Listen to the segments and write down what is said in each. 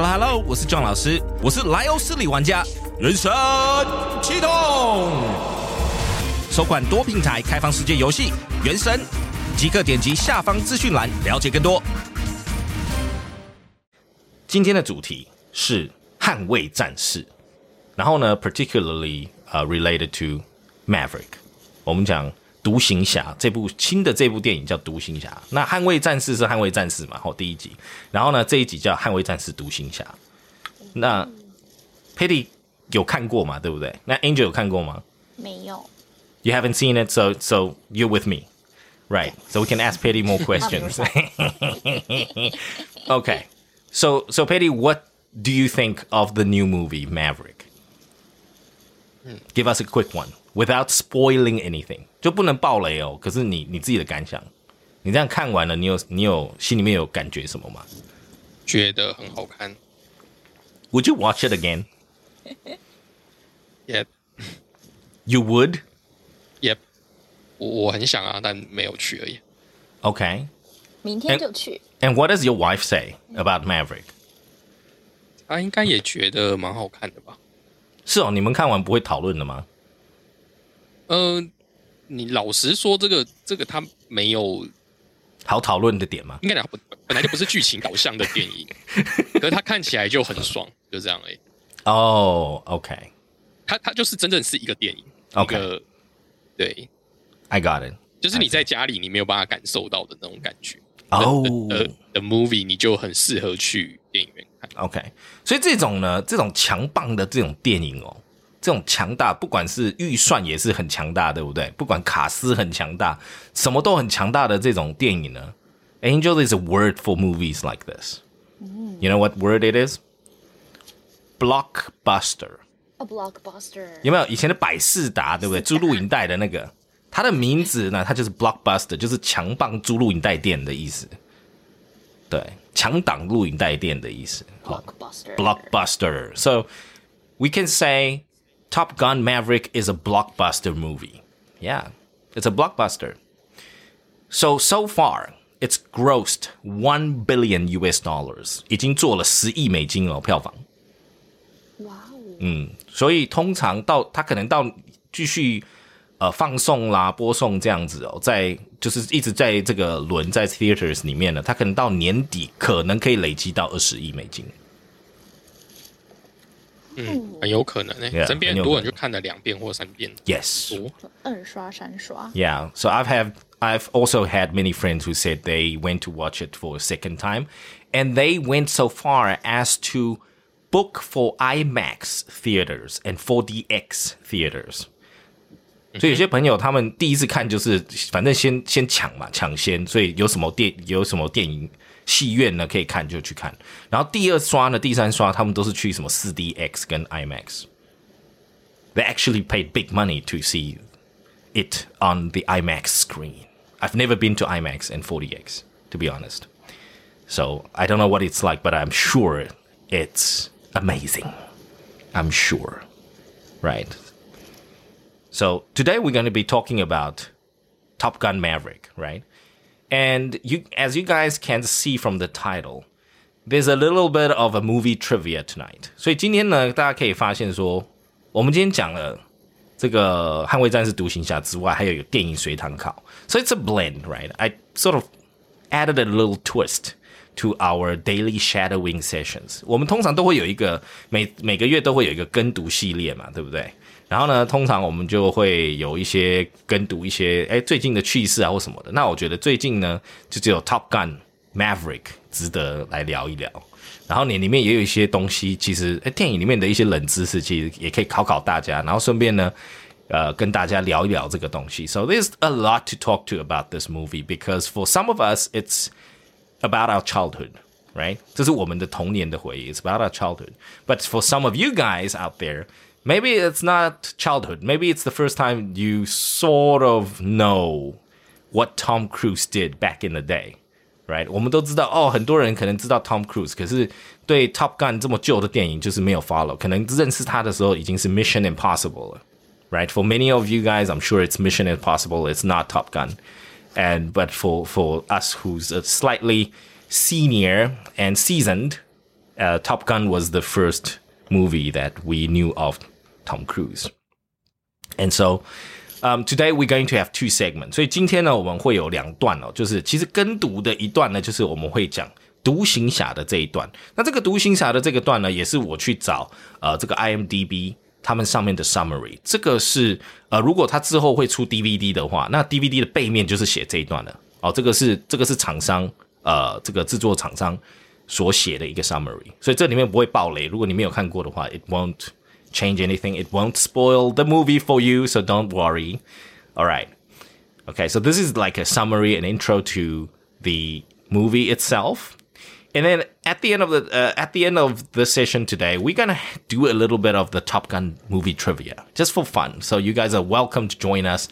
Hello Hello，我是 John 老师，我是莱欧斯里玩家，人生启动，首款多平台开放世界游戏《原神》，即刻点击下方资讯栏了解更多。今天的主题是捍卫战士，然后呢，particularly 呃、related to Maverick，我们讲。独行侠这部新的这部电影叫《独行侠》，那捍卫战士是捍卫战士嘛？好，第一集，然后呢，这一集叫捍卫战士独行侠。那 Patty 有看过嘛？对不对？那 Angel 有看过吗？没有。 You haven't seen it, so so you're with me, right? So we can ask Patty more questions. okay, so so Patty, what do you think of the new movie Maverick? Give us a quick one without spoiling anything. 就不能爆雷哦。可是你你自己的感想，你这样看完了，你有你有心里面有感觉什么吗？觉得很好看。Would you watch it again? Yep, You would. yep，我我很想啊，但没有去而已。Okay. 明天就去。And what does your wife say about Maverick? 她应该也觉得蛮好看的吧？是哦，你们看完不会讨论的吗？呃，你老实说，这个这个他没有，好讨论的点吗？应该本来就不是剧情导向的电影，可是他看起来就很爽，就这样而已。哦、oh,，OK，I、他他就是真正是一个电影 OK 对，got it。就是你在家里你没有办法感受到的那种感觉。哦、的的 movie 你就很适合去电影院看。OK，所以这种呢，这种强棒的这种电影哦，这种强大，不管是预算也是很强大，对不对？不管卡斯很强大，什么都很强大的这种电影呢，Angel is a word for movies like this. You know what word it is? Blockbuster. A blockbuster。有没有以前的百事达，对不对？租录影带的那个，它的名字呢，它就是 Blockbuster，就是强棒租录影带店的意思。对，强档录影带店的意思。好 Blockbuster。 blockbuster. So we can say Top Gun Maverick is a blockbuster movie. Yeah, it's a blockbuster. So so far, it's grossed one billion US dollars. 已经做了十亿美金了票房。哇哦。嗯，所以通常到它可能到继续呃放送啦、播送这样子哦，在就是一直在这个轮在 theaters 里面呢，它可能到年底可能可以累积到二十亿美金。 嗯，很有可能诶、 Yeah，身边很有可能很多人就看了两遍或三遍 Yes. 多。二刷三刷。 Yeah. So I've have I've also had many friends who said they went to watch it for a second time, and they went so far as to book for IMAX theaters and 4DX theaters. 所以有些朋友他们第一次看就是反正先先抢嘛，抢先，所以有什么电有什么电影 戏院呢可以看就去看。然后第二刷呢、第三刷，他们都是去什么 4DX 跟 IMAX。They actually paid big money to see it on the IMAX screen. I've never been to IMAX and 4DX, to be honest. So I don't know what it's like, but I'm sure it's amazing. I'm sure. Right. So today we're going to be talking about Top Gun Maverick, right? And you, as you guys can see from the title, there's a little bit of a movie trivia tonight. 所以今天呢，大家可以发现说，我们今天讲了这个《捍卫战士独行侠》之外，还有一个电影随堂考。So it's a blend, right? I sort of added a little twist to our daily shadowing sessions. 我们通常都会有一个每每个月都会有一个跟读系列嘛，对不对？ 然后呢，通常我们就会有一些跟读一些哎最近的趣事啊或什么的。那我觉得最近呢，就只有 Top Gun Maverick 值得来聊一聊。然后你里面也有一些东西，其实哎电影里面的一些冷知识，其实也可以考考大家。然后顺便呢，呃，跟大家聊一聊这个东西。So there's a lot to talk to about this movie because for some of us, it's about our childhood, right? 这是我们的童年的回忆. It's about our childhood. But for some of you guys out there, maybe it's not childhood. Maybe it's the first time you sort of know what Tom Cruise did back in the day. Right，我们都知道哦，很多人可能知道 Tom Cruise，可是对 Top Gun 这么旧的电影就是没有 follow，可能认识他的时候已经是 Mission Impossible 了。Right, for many of you guys, I'm sure it's Mission Impossible. It's not Top Gun, and but for for us who's a slightly senior and seasoned, uh, Top Gun was the first movie that we knew of Tom Cruise. And so, um, today we're going to have two segments. 所以今天呢，我们会有两段哦，就是其实跟读的一段呢，就是我们会讲独行侠的这一段。那这个独行侠的这个段呢，也是我去找呃这个 IMDB 他们上面的 summary。这个是呃，如果它之后会出 DVD 的话，那 DVD 的背面就是写这一段了。哦，这个是这个是厂商呃这个制作厂商 所写的一个 summary，所以这里面不会爆雷。如果你没有看过的话，it won't change anything. It won't spoil the movie for you, so don't worry. All right. Okay, so this is like a summary, an intro to the movie itself. And then at the end of the uh, at the end of the session today, we're gonna do a little bit of the Top Gun movie trivia, just for fun. So you guys are welcome to join us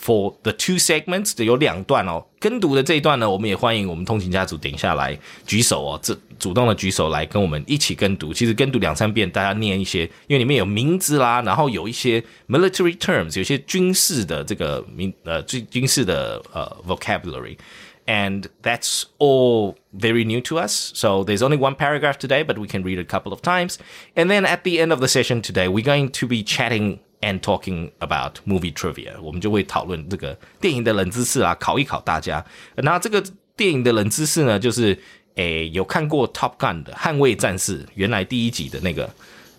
for the two segments 有两段哦。跟读的这一段呢，我们也欢迎我们通勤家族等一下来举手哦，这主动的举手来跟我们一起跟读。其实跟读两三遍，大家念一些，因为里面有名字啦，然后有一些 military terms，有些军事的这个名呃军军事的呃 vocabulary。and that's all very new to us. So there's only one paragraph today, but we can read it a couple of times. And then at the end of the session today, we're going to be chatting and talking about movie trivia. 我们就会讨论这个电影的冷知识啊，考一考大家。那这个电影的冷知识呢，就是诶有看过 Top Gun 的《捍卫战士》原来第一集的那个，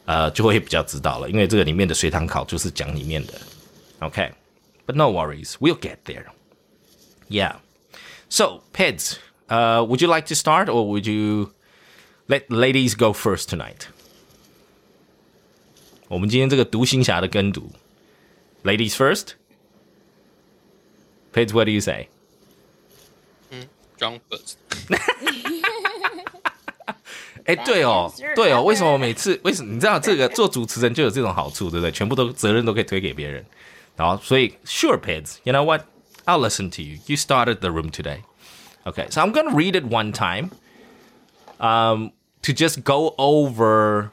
呃，就会比较知道了，因为这个里面的随堂考就是讲里面的。OK，but、okay. no worries, we'll get there. Yeah. So, Peds, uh, would you like to start or would you let ladies go first tonight? 我们今天这个独行侠的跟读，ladies first. Peds, what do you say? 嗯，John first. 哎，对哦，对哦，为什么每次为什么你知道这个做主持人就有这种好处，对不对？全部都责任都可以推给别人，然后所以 sure, Peds, you know what? I'll listen to you. You started the room today. Okay, so I'm going to read it one time um, to just go over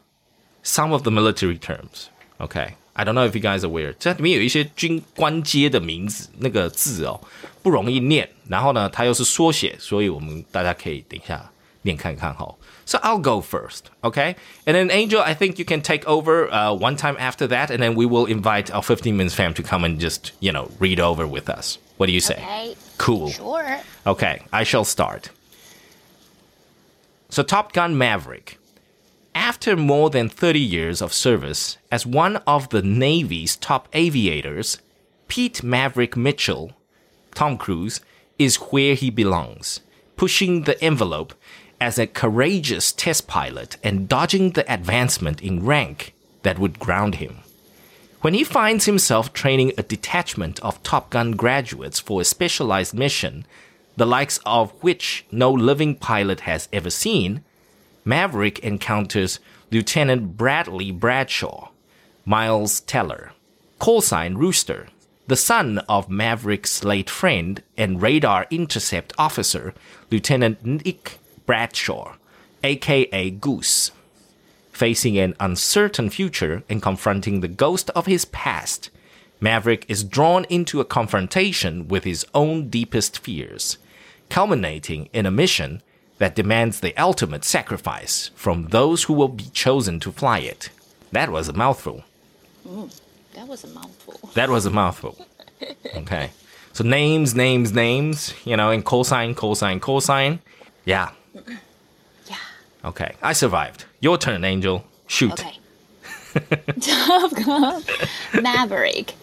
some of the military terms. Okay, I don't know if you guys are aware，这里面有一些军官阶的名字，那个字哦不容易念，然后呢它又是缩写，所以我们大家可以等一下念看看哈。So I'll go first, okay? And then Angel, I think you can take over uh, one time after that, and then we will invite our 15 minutes fam to come and just, you know, read over with us. What do you say? Okay. Cool. Sure. Okay, I shall start. So, Top Gun Maverick. After more than 30 years of service as one of the Navy's top aviators, Pete Maverick Mitchell, Tom Cruise, is where he belongs, pushing the envelope as a courageous test pilot and dodging the advancement in rank that would ground him. When he finds himself training a detachment of Top Gun graduates for a specialized mission, the likes of which no living pilot has ever seen, Maverick encounters Lieutenant Bradley Bradshaw, Miles Teller, call sign Rooster, the son of Maverick's late friend and radar intercept officer, Lieutenant Nick Bradshaw, aka Goose. Facing an uncertain future and confronting the ghost of his past, Maverick is drawn into a confrontation with his own deepest fears, culminating in a mission that demands the ultimate sacrifice from those who will be chosen to fly it. That was a mouthful. Mm, that was a mouthful. That was a mouthful. Okay. So names, names, names, you know, and call sign, cosine, call sign. Yeah. Yeah. Okay. I survived. Your turn, Angel. Shoot. Okay. Top Gun Maverick.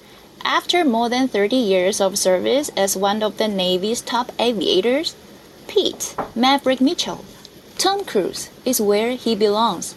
After more than 30 years of service as one of the Navy's top aviators, Pete Maverick Mitchell, Tom Cruise, is where he belongs,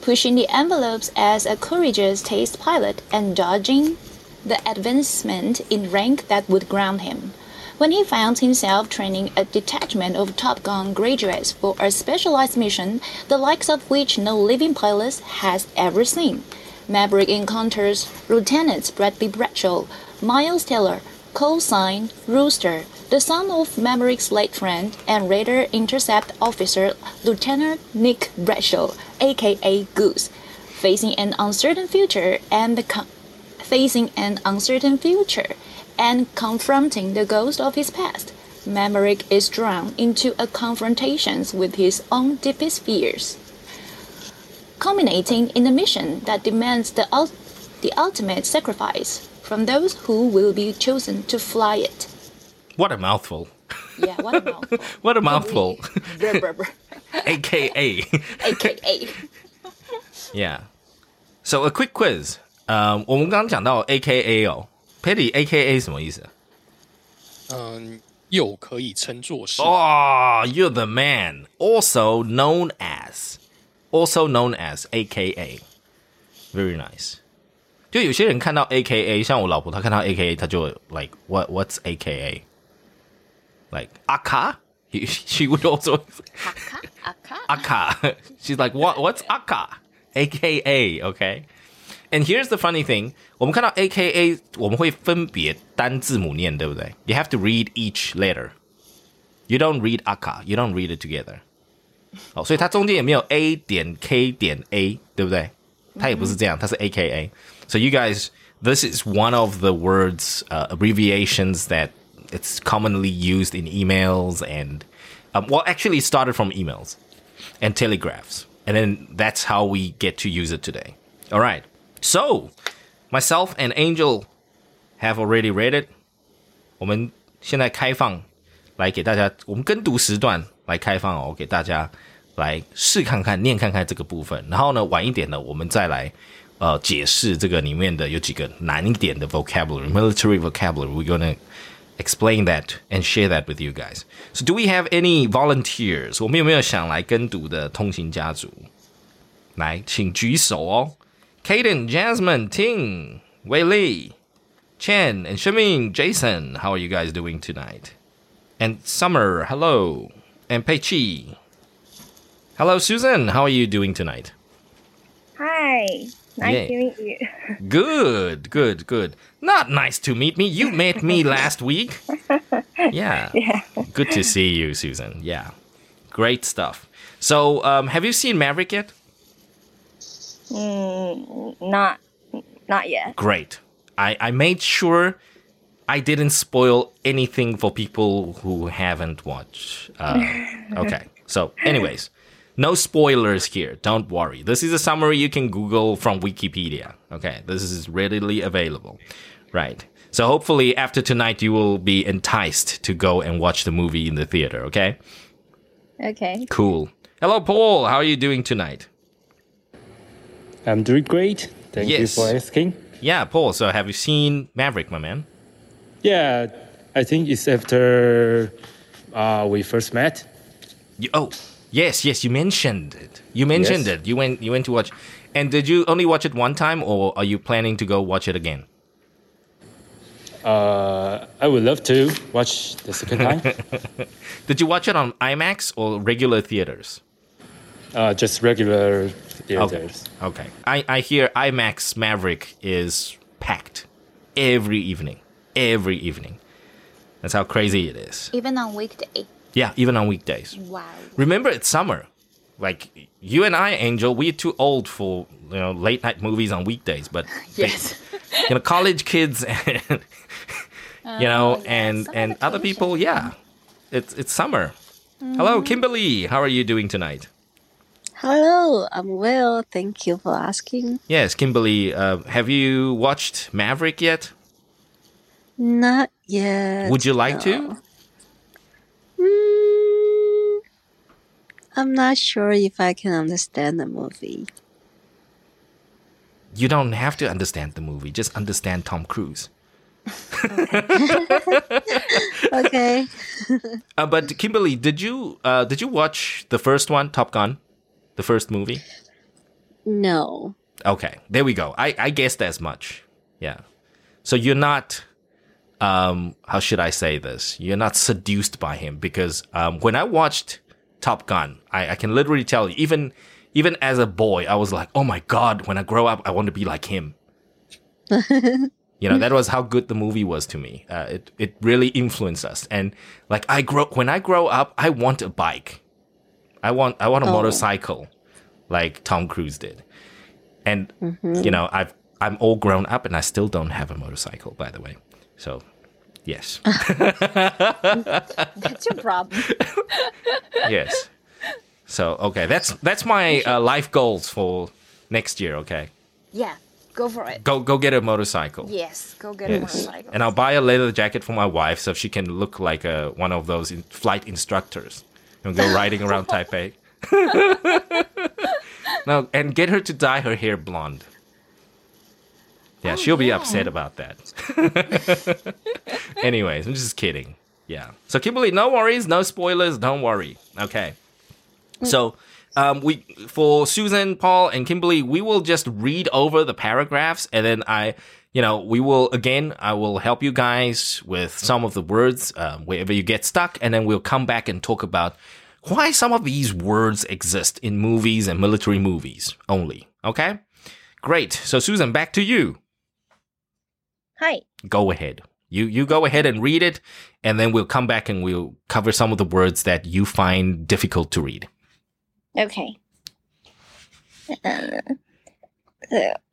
pushing the envelopes as a courageous test pilot and dodging the advancement in rank that would ground him. When he found himself training a detachment of Top Gun graduates for a specialized mission, the likes of which no living pilot has ever seen, Maverick encounters Lieutenants Bradley Bradshaw, Miles Taylor, call sign Rooster, the son of Maverick's late friend and radar intercept officer Lieutenant Nick Bradshaw, aka Goose, facing an uncertain future and facing an uncertain future and confronting the ghost of his past. Maverick is drawn into a confrontation with his own deepest fears. culminating in a mission that demands the, the ultimate sacrifice from those who will be chosen to fly it. What a mouthful. Yeah, what a mouthful. What a mouthful. Brr, brr, brr. AKA. AKA. Yeah. So a quick quiz. 呃、我们刚刚讲到 AKA 哦，Patty AKA 什么意思？嗯，又可以称作是。 Oh, you're the man. Also known as, also known as AKA. Very nice. 就有些人看到 AKA，像我老婆，她看到 AKA，她就 like what what's AKA? Like Aka? She, she would also Aka, aka. Aka. She's like what what's Aka? AKA, okay? And here's the funny thing，我们看到 AKA，我们会分别单字母念，对不对？You have to read each letter. You don't read aka, you don't read it together. 哦，所以它中间也没有 A 点 K 点 A，对不对？它也不是这样，它是 AKA. So you guys, this is one of the words uh, abbreviations that it's commonly used in emails and um, well, actually, it started from emails and telegraphs, and then that's how we get to use it today. All right. So myself and Angel have already read it. 我们现在开放来给大家，我们跟读时段来开放哦，给大家来试看看、念看看这个部分。然后呢，晚一点呢，我们再来呃解释这个里面的有几个难一点的 vocabulary, military vocabulary. We're gonna explain that and share that with you guys. So, do we have any volunteers? 我们有没有想来跟读的通行家族？来，请举手哦。Kaden, Jasmine, Ting, Wei Li, Chen, and Shiming, Jason, how are you guys doing tonight? And Summer, hello. And Pei Chi. Hello, Susan, how are you doing tonight? Hi, nice Yay. to meet you. Good, good, good. Not nice to meet me. You met me last week. Yeah. Yeah. Good to see you, Susan. Yeah. Great stuff. So, um, have you seen Maverick yet? Mm, not, not yet. Great. I, I made sure I didn't spoil anything for people who haven't watched. Uh, okay. So, anyways, no spoilers here. Don't worry. This is a summary you can Google from Wikipedia. Okay. This is readily available. Right. So, hopefully, after tonight, you will be enticed to go and watch the movie in the theater. Okay. Okay. Cool. Hello, Paul. How are you doing tonight? I'm doing great. Thank Yes. you for asking. Yeah, Paul. So, have you seen Maverick, my man? Yeah, I think it's after uh, we first met. You, oh, yes, yes. You mentioned it. You mentioned Yes. it. You went. You went to watch. And did you only watch it one time, or are you planning to go watch it again? Uh, I would love to watch the second time. Did you watch it on IMAX or regular theaters? uh, just regular theaters. Okay. theaters. Okay. I, I hear IMAX Maverick is packed every evening. Every evening. That's how crazy it is. Even on weekday. Yeah, even on weekdays. Wow. Remember, it's summer. Like you and I, Angel, we're too old for you know late night movies on weekdays. But they- Yes. you know, college kids and you know, Oh, yeah, and summer and other people, yeah. It's it's summer. Hello, Kimberly. How are you doing tonight? Hello, I'm well. Thank you for asking. Yes, Kimberly. Uh, have you watched Maverick yet? Not yet. Would you like to? no. Mm, I'm not sure if I can understand the movie. You don't have to understand the movie. Just understand Tom Cruise. Okay. Uh, but Kimberly, did you uh, did you watch the first one, Top Gun, the first movie? no. Okay, there we go. I, I guessed as much. Yeah. So you're not, um, how should I say this? You're not seduced by him because um, when I watched Top Gun, I, I can literally tell you, even even as a boy, I was like, oh my god, when I grow up, I want to be like him. you know, that was how good the movie was to me. Uh, it it really influenced us, and like I grow when I grow up, I want a bike. I want I want a Oh. motorcycle, like Tom Cruise did. And you know, I've I'm all grown up and I still don't have a motorcycle, by the way. So yes. That's your problem. yes. So okay, that's that's my uh, life goals for next year. Okay, Yeah, go for it. go go get a motorcycle. Yes, go get a Yes. motorcycle. And I'll buy a leather jacket for my wife so she can look like a, one of those in, flight instructors and go riding around Taipei. no, and get her to dye her hair blonde. Yeah, Oh, she'll be upset about that. Anyways, I'm just kidding. Yeah. So Kimberly, no worries, no spoilers, don't worry. Okay. So um, we for Susan, Paul, and Kimberly, we will just read over the paragraphs, and then I, you know, we will again. I will help you guys with some of the words um, wherever you get stuck, and then we'll come back and talk about why some of these words exist in movies and military movies only. Okay, great. So Susan, back to you. Hi. Go ahead. You you go ahead and read it, and then we'll come back and we'll cover some of the words that you find difficult to read. Okay. Uh,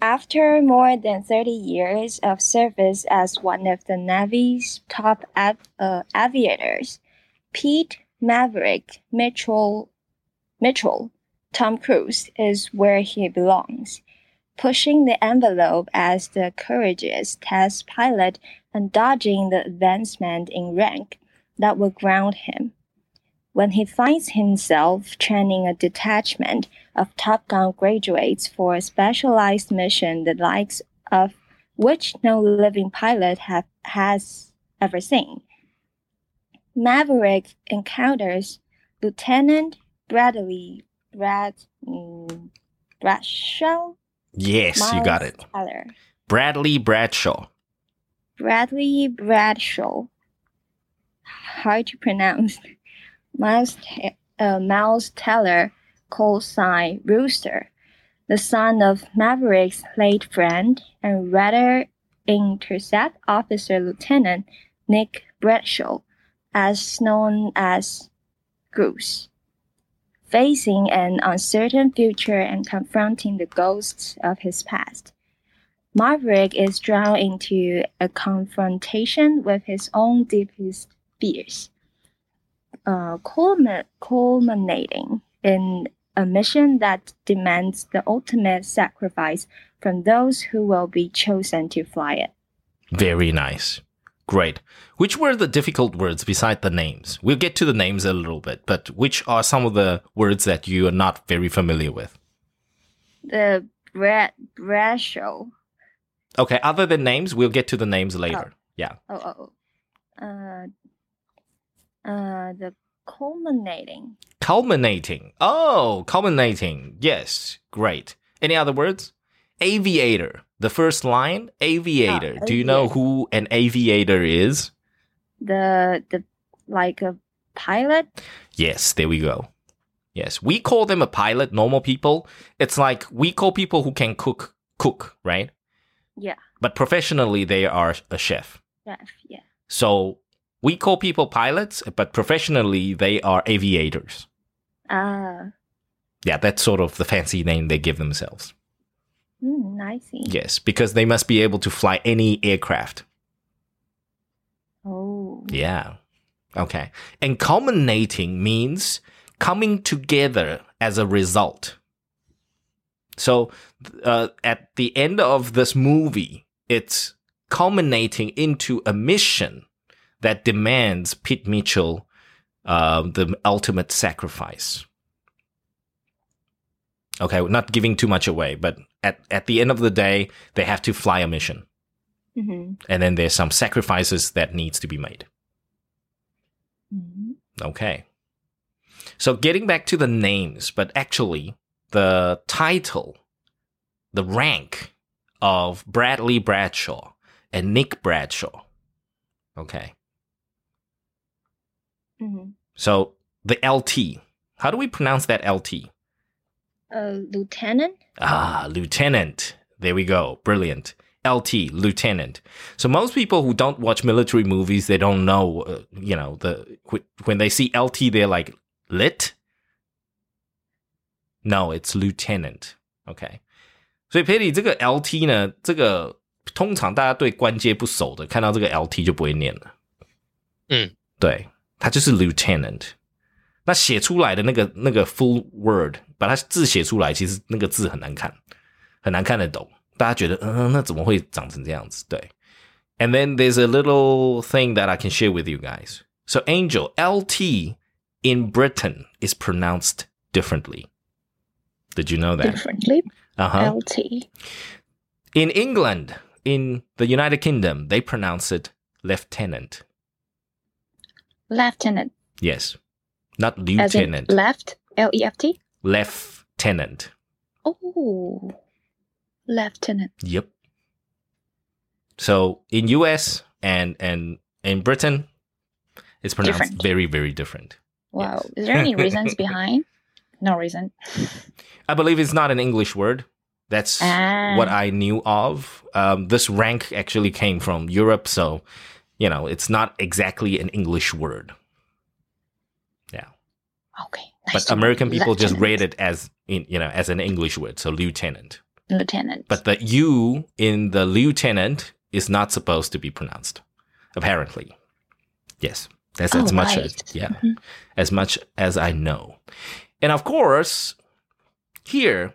after more than 30 years of service as one of the Navy's top av- uh, aviators, Pete Maverick Mitchell, Mitchell, Tom Cruise, is where he belongs, pushing the envelope as the courageous test pilot and dodging the advancement in rank that will ground him when he finds himself training a detachment of Top Gun graduates for a specialized mission the likes of which no living pilot have, has ever seen. Maverick encounters Lieutenant Bradley Brad mm, Bradshaw. Yes, you got it. Teller. Bradley Bradshaw. Bradley Bradshaw. Hard to pronounce. Miles, uh, Miles Teller, call sign Rooster, the son of Maverick's late friend and rather Intercept Officer Lieutenant Nick Bradshaw, as known as Goose. Facing an uncertain future and confronting the ghosts of his past. Maverick is drawn into a confrontation with his own deepest fears, uh, culminating in a mission that demands the ultimate sacrifice from those who will be chosen to fly it. Very nice. Great. Which were the difficult words beside the names? We'll get to the names a little bit, but which are some of the words that you are not very familiar with? The Brad Bradshaw. Okay, other than names, we'll get to the names later. Yeah. Oh, oh, oh. Uh, uh, the culminating. Culminating. Oh, culminating. Yes. Great. Any other words? Aviator. The first line, aviator. Ah, Do you know who an aviator is? The the like a pilot. Yes, there we go. Yes, we call them a pilot, normal people. It's like we call people who can cook, cook, right? Yeah. But professionally, they are a chef. Chef. Yeah. So we call people pilots, but professionally, they are aviators. Ah. Yeah, that's sort of the fancy name they give themselves. Mm, I see. Yes, because they must be able to fly any aircraft. Oh. Yeah. Okay. And culminating means coming together as a result. So uh, at the end of this movie, it's culminating into a mission that demands Pete Mitchell uh, the ultimate sacrifice. Okay, we're not giving too much away, but at, at the end of the day, they have to fly a mission. Mm-hmm. And then there's some sacrifices that needs to be made. Mm-hmm. Okay. So getting back to the names, but actually the title, the rank of Bradley Bradshaw and Nick Bradshaw. Okay. Mm-hmm. So the LT. How do we pronounce that LT? Uh, lieutenant. Ah, lieutenant. There we go. Brilliant. LT, lieutenant. So most people who don't watch military movies, they don't know, uh, you know, the wh- when they see LT, they're like lit. No, it's lieutenant. OK，所以 Patty 这个 LT 呢，这个通常大家对关节不熟的，看到这个 LT 就不会念了。嗯，对，它就是 lieutenant。 那写出来的那个那个 full word， 把它字写出来，其实那个字很难看，很难看得懂。大家觉得，嗯，那怎么会长成这样子？对。And then there's a little thing that I can share with you guys. So angel LT in Britain is pronounced differently. Did you know that? Differently. Uh huh. LT. In England, in the United Kingdom, they pronounce it lieutenant. Lieutenant. Yes, not As in lieutenant. left. L E F T. Lieutenant. Oh. Lieutenant. Yep. So in US and and in Britain, it's pronounced Different. very very different. Wow. Yes. Is there any reasons behind? No reason. I believe it's not an English word. That's Ah. what I knew of. Um, this rank actually came from Europe, so you know it's not exactly an English word. Okay. nice but. American people just read it as in you know as an English word, so lieutenant. Lieutenant. But the U in the lieutenant is not supposed to be pronounced, apparently. Yes, that's as Oh, much right. as yeah, Mhm. as much as I know. And of course, here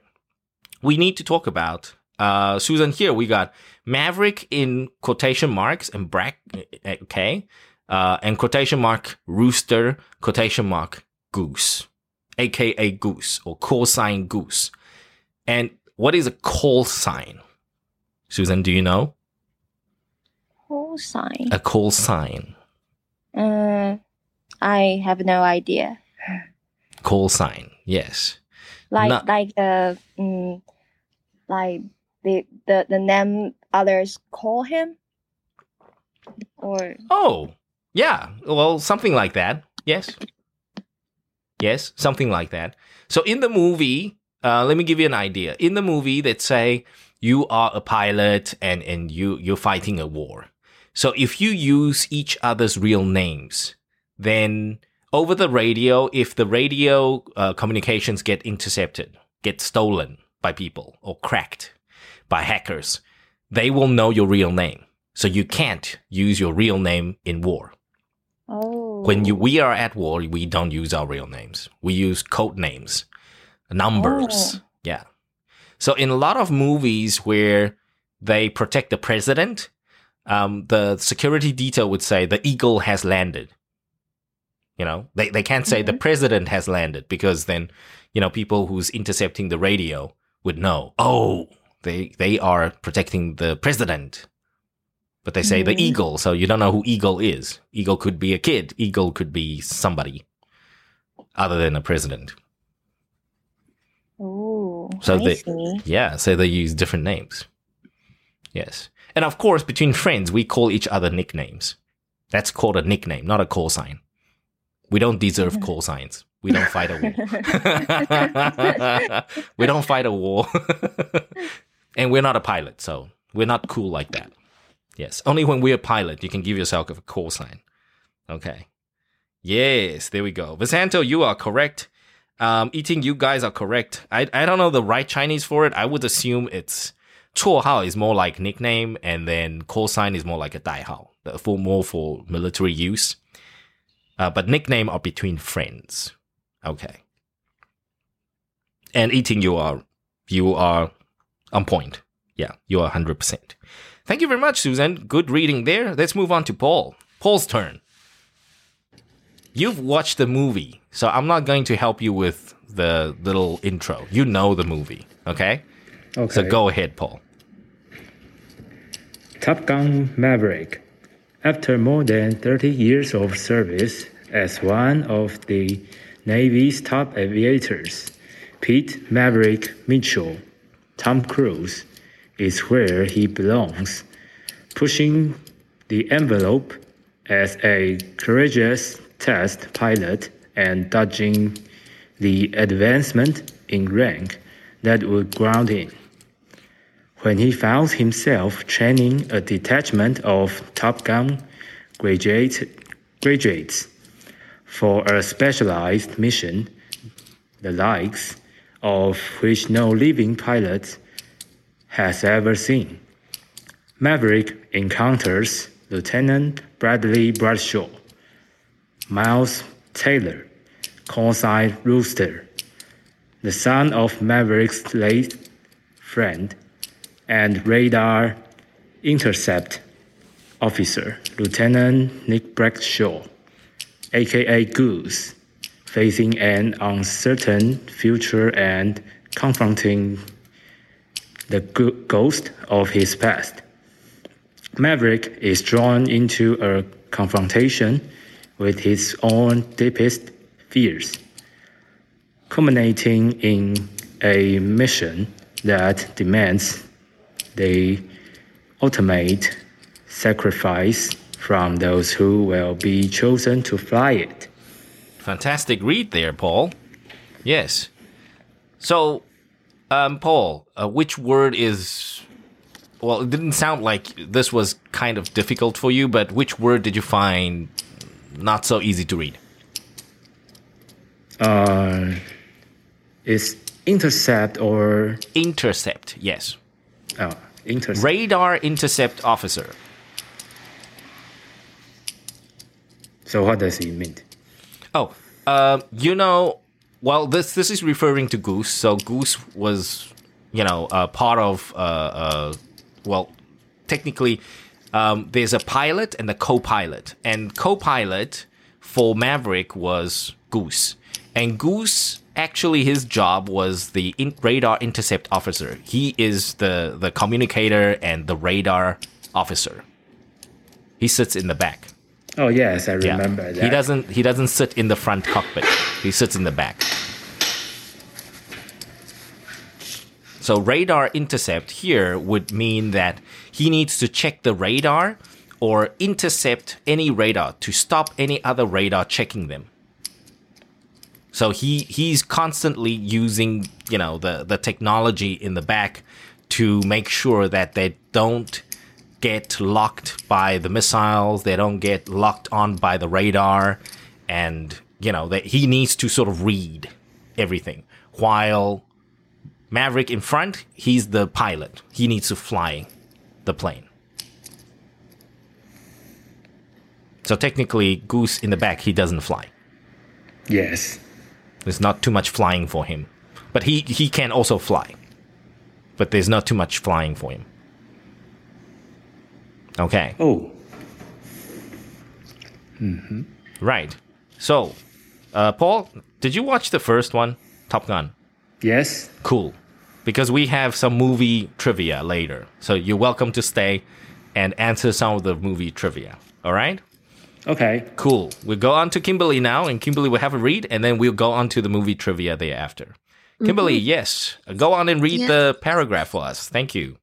we need to talk about uh, Susan. Here we got Maverick in quotation marks and brack, okay, uh, and quotation mark rooster, quotation mark goose, aka goose or call sign goose. And what is a call sign? Susan, do you know? Call sign. A call sign. Uh, I have no idea. Call sign. Yes. Like Not- like the mm, like the, the the name others call him, or Oh, yeah. Well, something like that. Yes. Yes, something like that. So in the movie, uh, let me give you an idea. In the movie, let's say you are a pilot and, and you, you're fighting a war. So if you use each other's real names, then over the radio, if the radio uh, communications get intercepted, get stolen by people or cracked by hackers, they will know your real name. So you can't use your real name in war. Oh When you we are at war, we don't use our real names. We use code names, numbers. Oh. Yeah. So in a lot of movies where they protect the president, um, the security detail would say the eagle has landed. You know, they, they can't say the president has landed because then, you know, people who's intercepting the radio would know, oh, they, they are protecting the president. But they say the Mhm. eagle, so you don't know who eagle is. Eagle could be a kid. Eagle could be somebody other than a president. oh So I they- see. Yeah, so they use different names. Yes. And of course, between friends, we call each other nicknames. That's called a nickname, not a call sign. We don't deserve call signs. We don't fight a war. we don't fight a war. and we're not a pilot, so we're not cool like that. Yes. Only when we're a pilot, you can give yourself a call sign. Okay. Yes, there we go. Visanto, you are correct. Um, eating, you guys are correct. I, I don't know the right Chinese for it. I would assume it's 绰号 is more like nickname, and then call sign is more like a 代号, the- for more for military use. Uh, but nickname are between friends. Okay. And eating, you are you are on point. Yeah, you are hundred percent. Thank you very much, Susan. Good reading there. Let's move on to Paul. Paul's turn. You've watched the movie, so I'm not going to help you with the little intro. You know the movie, okay? Okay. So go ahead, Paul. Top Gun Maverick. After more than 30 years of service as one of the Navy's top aviators, Pete Maverick Mitchell, Tom Cruise, is where he belongs, pushing the envelope as a courageous test pilot and dodging the advancement in rank that would ground him. When he found himself training a detachment of Top Gun graduate, graduates for a specialized mission, the likes of which no living pilot has ever seen. Maverick encounters Lieutenant Bradley Bradshaw, Miles Taylor, call sign Rooster, the son of Maverick's late friend and radar intercept officer, Lieutenant Nick Bradshaw, aka Goose, facing an uncertain future and confronting the ghost of his past. Maverick is drawn into a confrontation with his own deepest fears, culminating in a mission that demands the ultimate sacrifice from those who will be chosen to fly it. Fantastic read there, Paul. Yes. So, um, Paul, uh, which word is. Well, it didn't sound like this was kind of difficult for you, but which word did you find not so easy to read? Uh, is intercept or Intercept, yes. oh, intercept? Radar intercept officer. So what does he mean? Oh, uh, you know, well, this this is referring to Goose. So Goose was, you know, uh, part of, uh, uh, well, technically, um, there's a pilot and a co-pilot, and co-pilot for Maverick was Goose, and Goose actually his job was the in- radar intercept officer. He is the the communicator and the radar officer. He sits in the back. Oh yes, I Yeah. remember that. He doesn't he doesn't sit in the front cockpit. He sits in the back. So radar intercept here would mean that he needs to check the radar or intercept any radar to stop any other radar checking them. So he he's constantly using, you know, the the technology in the back to make sure that they don't get locked by the missiles, they don't get locked on by the radar, and you know that he needs to sort of read everything. While Maverick in front, he's the pilot. He needs to fly the plane. So technically, Goose in the back, he doesn't fly. Yes. There's not too much flying for him, but he he can also fly. But there's not too much flying for him. Okay. Oh, Hmm. Right. So, uh, Paul, did you watch the first one, Top Gun? yes. Cool. Because we have some movie trivia later. So you're welcome to stay and answer some of the movie trivia. All right? Okay. Cool. We'll go on to Kimberly now, and Kimberly will have a read, and then we'll go on to the movie trivia thereafter. Kimberly, yes. Go on and read Yeah. the paragraph for us. Thank you.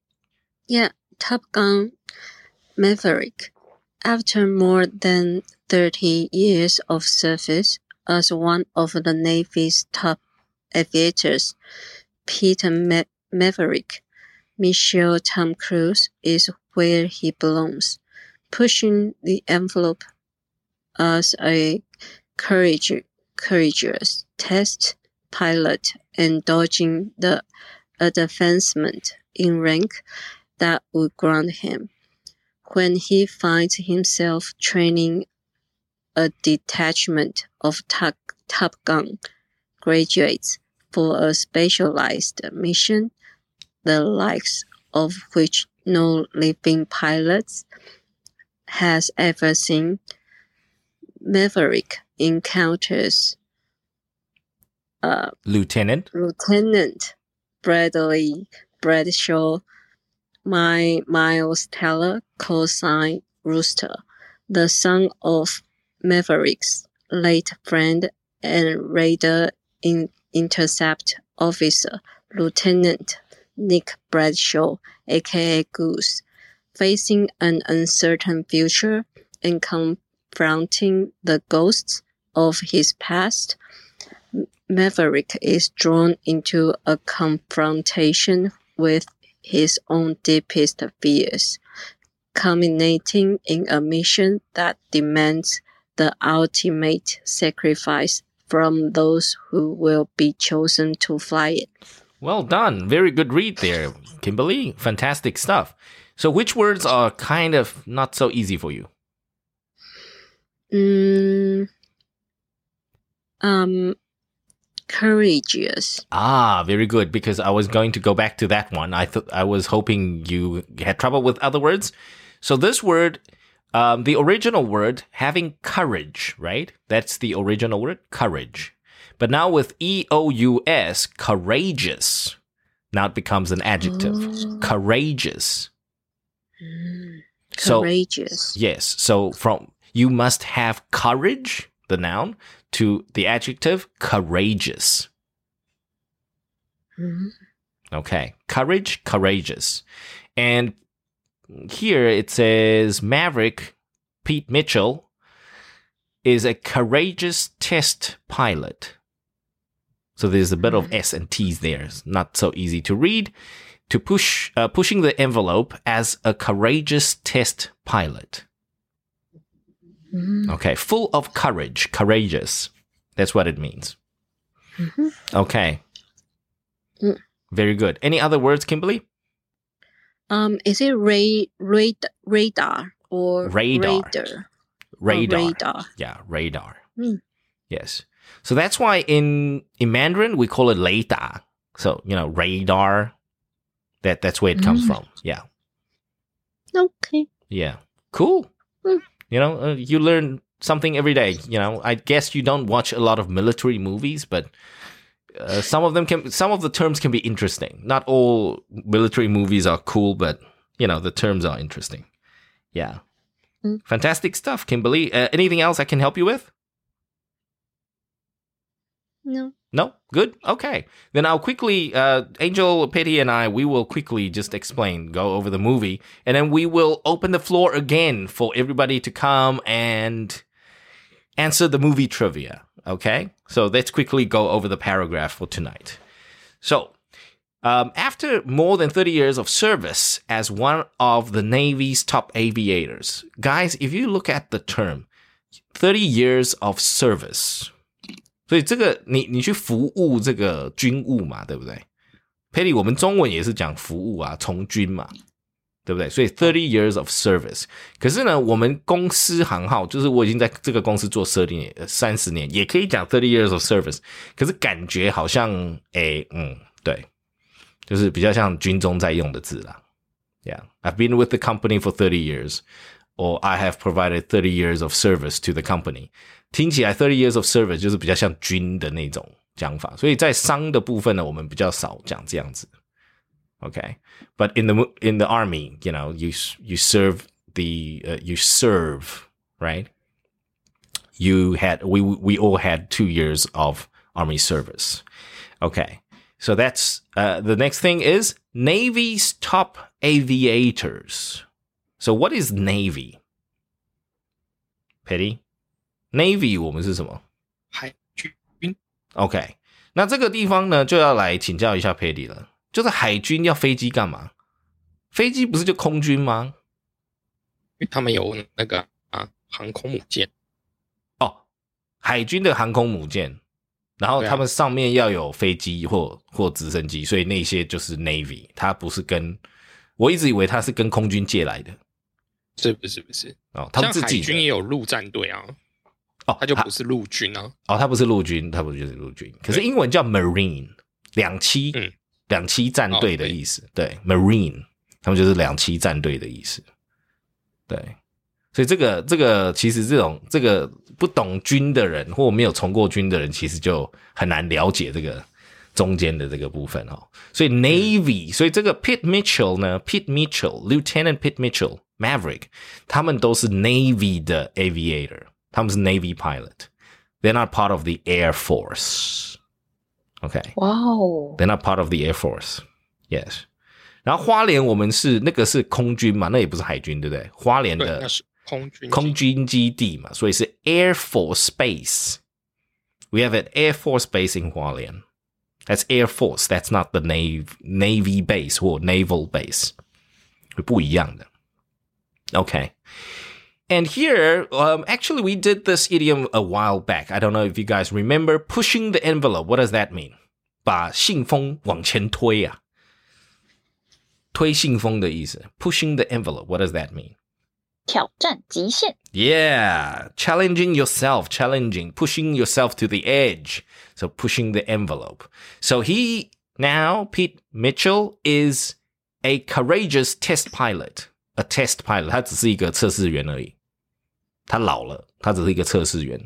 Yeah, Top Gun Maverick. After more than 30 years of service as one of the Navy's top aviators, Peter Ma- Maverick, Michelle Tom Cruise is where he belongs, pushing the envelope as a courage, courageous test pilot and dodging the advancement in rank that would grant him. When he finds himself training a detachment of Top, top Gun graduates for a specialized mission, the likes of which no living pilot has ever seen, Maverick encounters uh, Lieutenant. Lieutenant Bradley Bradshaw, my Miles Teller, sign Rooster, the son of Maverick's late friend and radar in- intercept officer, Lieutenant Nick Bradshaw, aka Goose, facing an uncertain future and confronting the ghosts of his past. Maverick is drawn into a confrontation with his own deepest fears, culminating in a mission that demands the ultimate sacrifice from those who will be chosen to fly it. Well done. Very good read there, Kimberly. Fantastic stuff. So, which words are kind of not so easy for you? Mm, Um, courageous. Ah, very good. Because I was going to go back to that one. I thought I was hoping you had trouble with other words. So this word, um, the original word having courage, right? That's the original word, courage. But now with E O U S, courageous. Now it becomes an adjective. Oh. Courageous. So Courageous. yes, so from you must have courage, the noun, to the adjective courageous. Mhm. Okay. Courage, courageous. And here it says Maverick Pete Mitchell is a courageous test pilot. So there's a bit of S and T's there. It's not so easy to read. To push, uh, pushing the envelope as a courageous test pilot. Mhm. Okay. Full of courage, courageous. That's what it means. Mhm. Okay. Mm. Very good. Any other words, Kimberly? Um, is it ra- radar, radar or Radar. radar? Oh, Radar. radar. Yeah, radar. Mm. Yes. So that's why in in Mandarin we call it radar. So you know radar. That that's where it comes Mm. from. Yeah. Okay. Yeah. Cool. Mm. You know, uh, you learn something every day. You know, I guess you don't watch a lot of military movies, but uh, some of them can. Some of the terms can be interesting. Not all military movies are cool, but you know the terms are interesting. Yeah. Mm. Fantastic stuff, Kimberly. Uh, anything else I can help you with? No. No? Good? Okay. Then I'll quickly, uh, Angel, Petty, and I, we will quickly just explain, go over the movie, and then we will open the floor again for everybody to come and answer the movie trivia. Okay? So let's quickly go over the paragraph for tonight. So, um, after more than 30 years of service as one of the Navy's top aviators, guys, if you look at the term 30 years of service, 所以这个你你去服务这个军务嘛，对不对？Petty，我们中文也是讲服务啊，从军嘛，对不对？所以 thirty years of service。可是呢，我们公司行号就是我已经在这个公司做十年、三十年，也可以讲 thirty years of service。可是感觉好像，诶，嗯，对，就是比较像军中在用的字啦。Yeah, I've been with the company for thirty years, or I have provided thirty years of service to the company. 听起来 thirty years of service 就是比较像军的那种讲法，所以在商的部分呢，我们比较少讲这样子。Okay, but in the mo- in the army, you know, you s- you serve the uh, you serve right. You had we we all had two years of army service. Okay, so that's uh, the next thing is Navy's top aviators. So what is Navy? Petty, Navy 我们是什么海军？OK，那这个地方呢就要来请教一下 Petty 了，就是海军要飞机干嘛？飞机不是就空军吗？因为他们有那个啊航空母舰，哦，海军的航空母舰，然后他们上面要有飞机或或直升机，所以那些就是 Navy，它不是跟我一直以为它是跟空军借来的是不是不是？哦，他们像海自己的军也有陆战队啊，哦，它它就不是陆军啊。哦，他不是陆军，他不就是陆军，可是英文叫 Marine，两栖，嗯两栖战队的意思，对，Marine，他们就是两栖战队的意思，对，所以这个这个其实这种这个不懂军的人或没有从过军的人，其实就很难了解这个中间的这个部分哦。所以 Navy，、所以这个 Pete Mitchell 呢，Pete Mitchell，Lieutenant Pete Mitchell，Maverick，他们都是 Navy 的 aviator，他们是 Navy pilot。They're not part of the Air Force. Okay. 哇哦， They're not part of the Air Force. Yes. 然后花莲我们是那个是空军嘛，那也不是海军，对不对？花莲对，的那是空军空军基地嘛，所以是 Air Force Base. We have an Air Force base in 花莲。That's Air Force. That's not the Navy Navy base 或 Naval base，会不一样的。 Okay. And here, um, actually, we did this idiom a while back. I don't know if you guys remember pushing the envelope. What does that mean? 把信封往前推啊，推信封的意思。Pushing the envelope. What does that mean? 挑战极限。 Yeah, challenging yourself, challenging, pushing yourself to the edge. So pushing the envelope. So he now, Pete Mitchell, is a courageous test pilot. A test pilot. 他只是一个测试员而已。他老了，他只是一个测试员。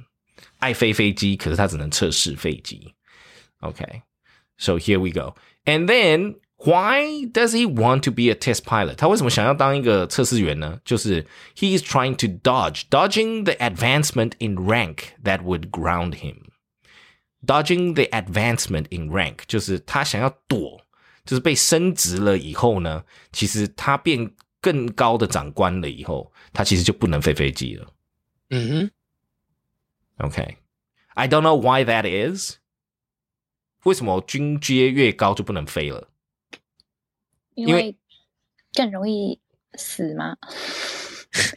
爱飞飞机，可是他只能测试飞机。Okay, so here we go. And then why does he want to be a test pilot? 他为什么想要当一个测试员呢？就是 he is trying to dodge, dodging the advancement in rank that would ground him. Dodging the advancement in rank 就是他想要躲，就是被升职了以后呢，其实他变 更高的长官了以后，他其实就不能飞飞机了。嗯哼，Okay. I don't know why that is. 为什么军阶越高就不能飞了？因为因为更容易死吗？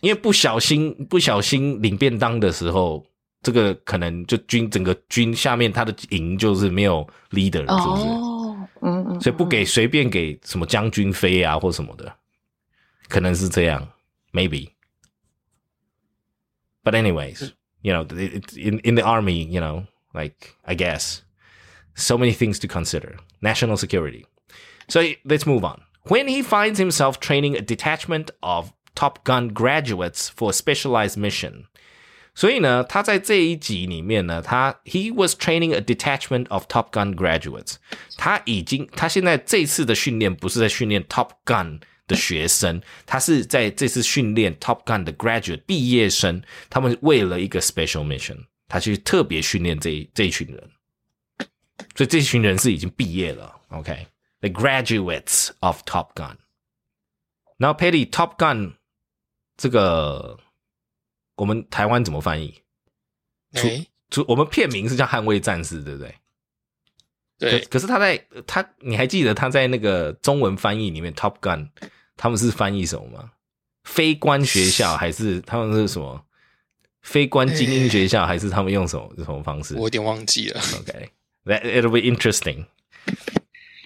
因为不小心不小心领便当的时候，这个可能就军整个军下面他的营就是没有 leader，是不是？哦，嗯嗯，所以不给随便给什么将军飞啊或什么的，可能是这样，maybe。But anyways, you know, it, it, in in the army, you know, like I guess, so many things to consider. National security. So let's move on. When he finds himself training a detachment of Top Gun graduates for a specialized mission. 所以呢，他在这一集里面呢，他 he was training a detachment of Top Gun graduates。他已经，他现在这次的训练不是在训练 Top Gun 的学生，他是在这次训练 Top Gun 的 graduate 毕业生。他们为了一个 special mission，他去特别训练这一这一群人。所以这群人是已经毕业了，OK？The、graduates of Top Gun。然后 Patty Top Gun 这个我们台湾怎么翻译？我们片名是叫《捍卫战士》，对不对？对，可是他在他，你还记得他在那个中文翻译里面，Top Gun 他们是翻译什么吗？非官学校还是他们是什么？非官精英学校还是他们用什么什么方式我有点忘记了。？Okay, that it'll be interesting.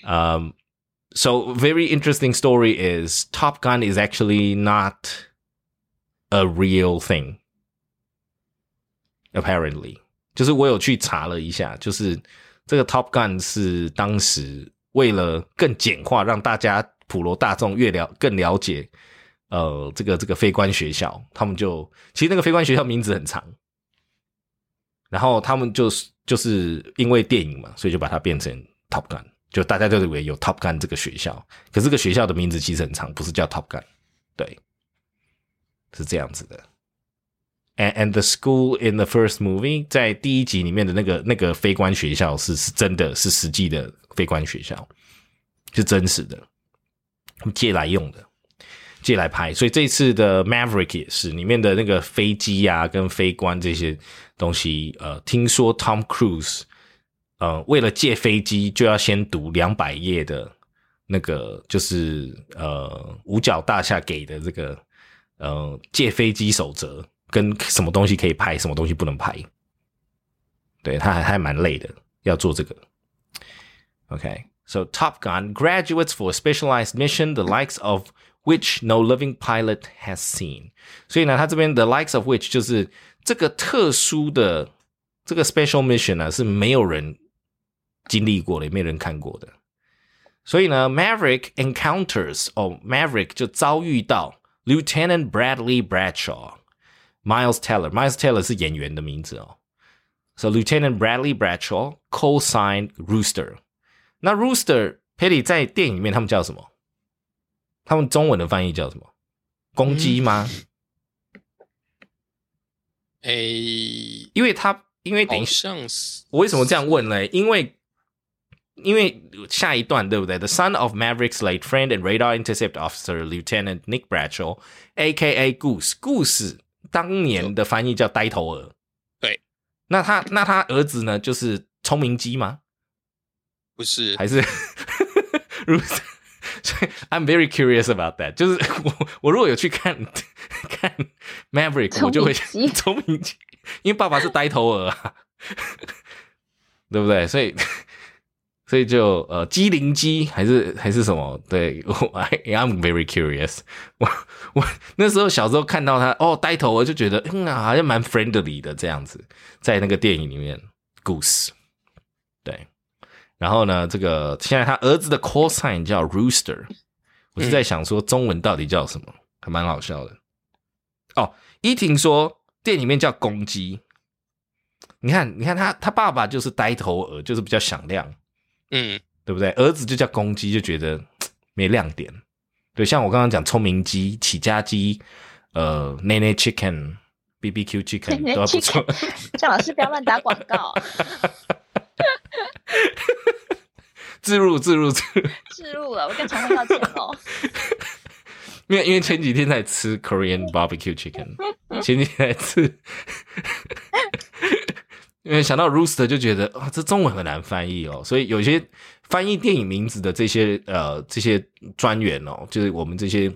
Um, so very interesting story is Top Gun is actually not a real thing. Apparently，就是我有去查了一下，就是这个 Top Gun 是当时为了更简化，让大家普罗大众越了更了解，呃，这个这个非官学校，他们就其实那个非官学校名字很长，然后他们就是就是因为电影嘛，所以就把它变成 Top Gun，就大家就以为有 Top Gun 这个学校，可是这个学校的名字其实很长，不是叫 Top Gun，对，是这样子的。And and the school in the first movie，在第一集里面的那个那个非官学校是是真的是实际的非官学校，是真实的，借来用的，借来拍。所以这次的 Maverick 也是里面的那个飞机啊跟飞官这些东西，呃，听说 Tom Cruise，呃，为了借飞机就要先读两百页的那个，就是呃五角大厦给的这个呃借飞机守则。跟什么东西可以拍，什么东西不能拍，对他还还蛮累的，要做这个。，OK So, Top Gun graduates for a specialized mission, the likes of which no living pilot has seen。所以呢，它这边 the likes of which 就是这个特殊的这个 special mission 呢是没有人经历过的，也没有人看过的。所以呢，Maverick encounters 哦，Maverick 就遭遇到 Lieutenant Bradley Bradshaw。Miles Teller. Miles Teller 是演员的名字哦。So Lieutenant Bradley Bradshaw call sign Rooster. 那 Rooster，Petty 在电影里面他们叫什么？他们中文的翻译叫什么？公鸡吗？诶，因为他因为等一好下，像是我为什么这样问呢？因为因为下一段对不对？The son of Maverick's late friend and radar intercept officer Lieutenant Nick Bradshaw, A.K.A. Goose Goose，当年的翻译叫呆头鹅。对，那他那他儿子呢？就是聪明鸡吗？不是还是？所以 I'm very curious about that。就是我我如果有去看看 Maverick，我就会聪明鸡 聪明，因为爸爸是呆头鹅啊，对不对？所以所以就呃机灵机还是还是什么？对我 I I'm very curious 我。我那时候小时候看到他哦呆头，鹅就觉得嗯啊好像蛮 friendly 的这样子，在那个电影里面，Goose 对。然后呢，这个现在他儿子的 call sign 叫 Rooster，我是在想说中文到底叫什么，还蛮好笑的。哦，依婷说店里面叫公鸡。你看，你看他他爸爸就是呆头鹅，就是比较响亮。嗯，对不对？儿子就叫公鸡，就觉得 没亮点。对，像我刚刚讲聪明鸡、起家鸡、呃，内内 chicken、BBQ chicken 都不错。张老师不要乱打广告。自入自入自入自入了，我跟厂商道歉哦。因为因为前几天在吃 Korean barbecue chicken，前几天在吃。因为想到 rooster 就觉得啊，这中文很难翻译哦，所以有些翻译电影名字的这些呃这些专员哦，就是我们这些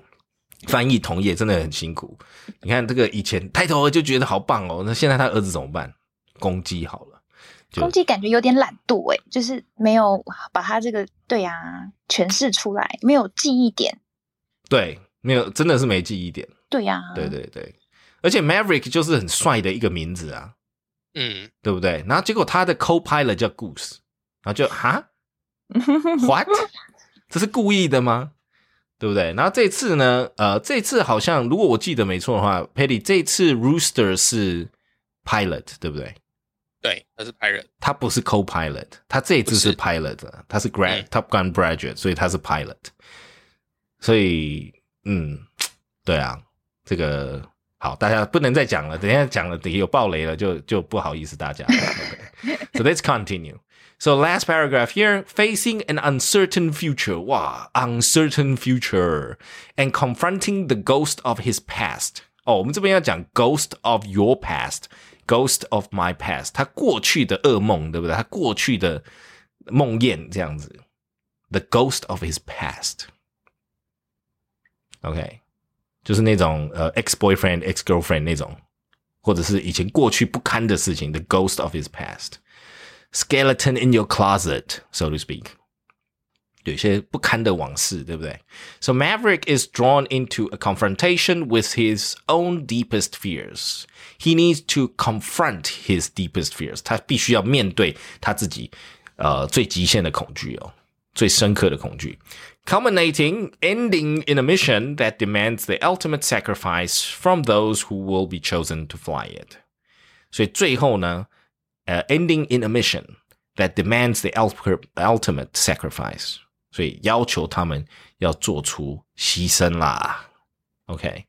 翻译同业真的很辛苦。你看这个以前抬头就觉得好棒哦，那现在他儿子怎么办？公鸡好了，公鸡感觉有点懒惰诶，就是没有把他这个对啊诠释出来，没有记忆点。对，没有，真的是没记忆点。对呀，对对对，而且 Maverick 就是很帅的一个名字啊。嗯，对不对？然后结果他的 co-pilot 叫 Goose，然后就哈，what？这是故意的吗？对不对？然后这次呢？呃，这次好像如果我记得没错的话，Patty 这次 Rooster 是 pilot，对不对？对，他是 pilot，他不是 co-pilot，他这一次是 pilot，他是 grad Top Gun graduate，所以他是 pilot。所以，嗯，对啊，这个。好，大家不能再讲了。等一下讲了，等有爆雷了，就就不好意思大家。Okay. So let's continue. So last paragraph here, facing an uncertain future. Wow, uncertain future, and confronting the ghost of his past. 哦，我们这边要讲 ghost of your past, ghost of my past. 他过去的噩梦，对不对？他过去的梦魇这样子。The ghost of his past. Okay. 就是那种呃，ex boyfriend、ex girlfriend 那种，或者是以前过去不堪的事情，the ghost of his past，skeleton in your closet，so to speak， 有些不堪的往事，对不对？So Maverick is drawn into a confrontation with his own deepest fears. He needs to confront his deepest fears. 他必须要面对他自己呃最极限的恐惧哦，最深刻的恐惧。culminating, ending in a mission that demands the ultimate sacrifice from those who will be chosen to fly it. 所以最后呢，呃、uh,，ending in a mission that demands the ultimate sacrifice， 所以要求他们要做出牺牲啦。OK，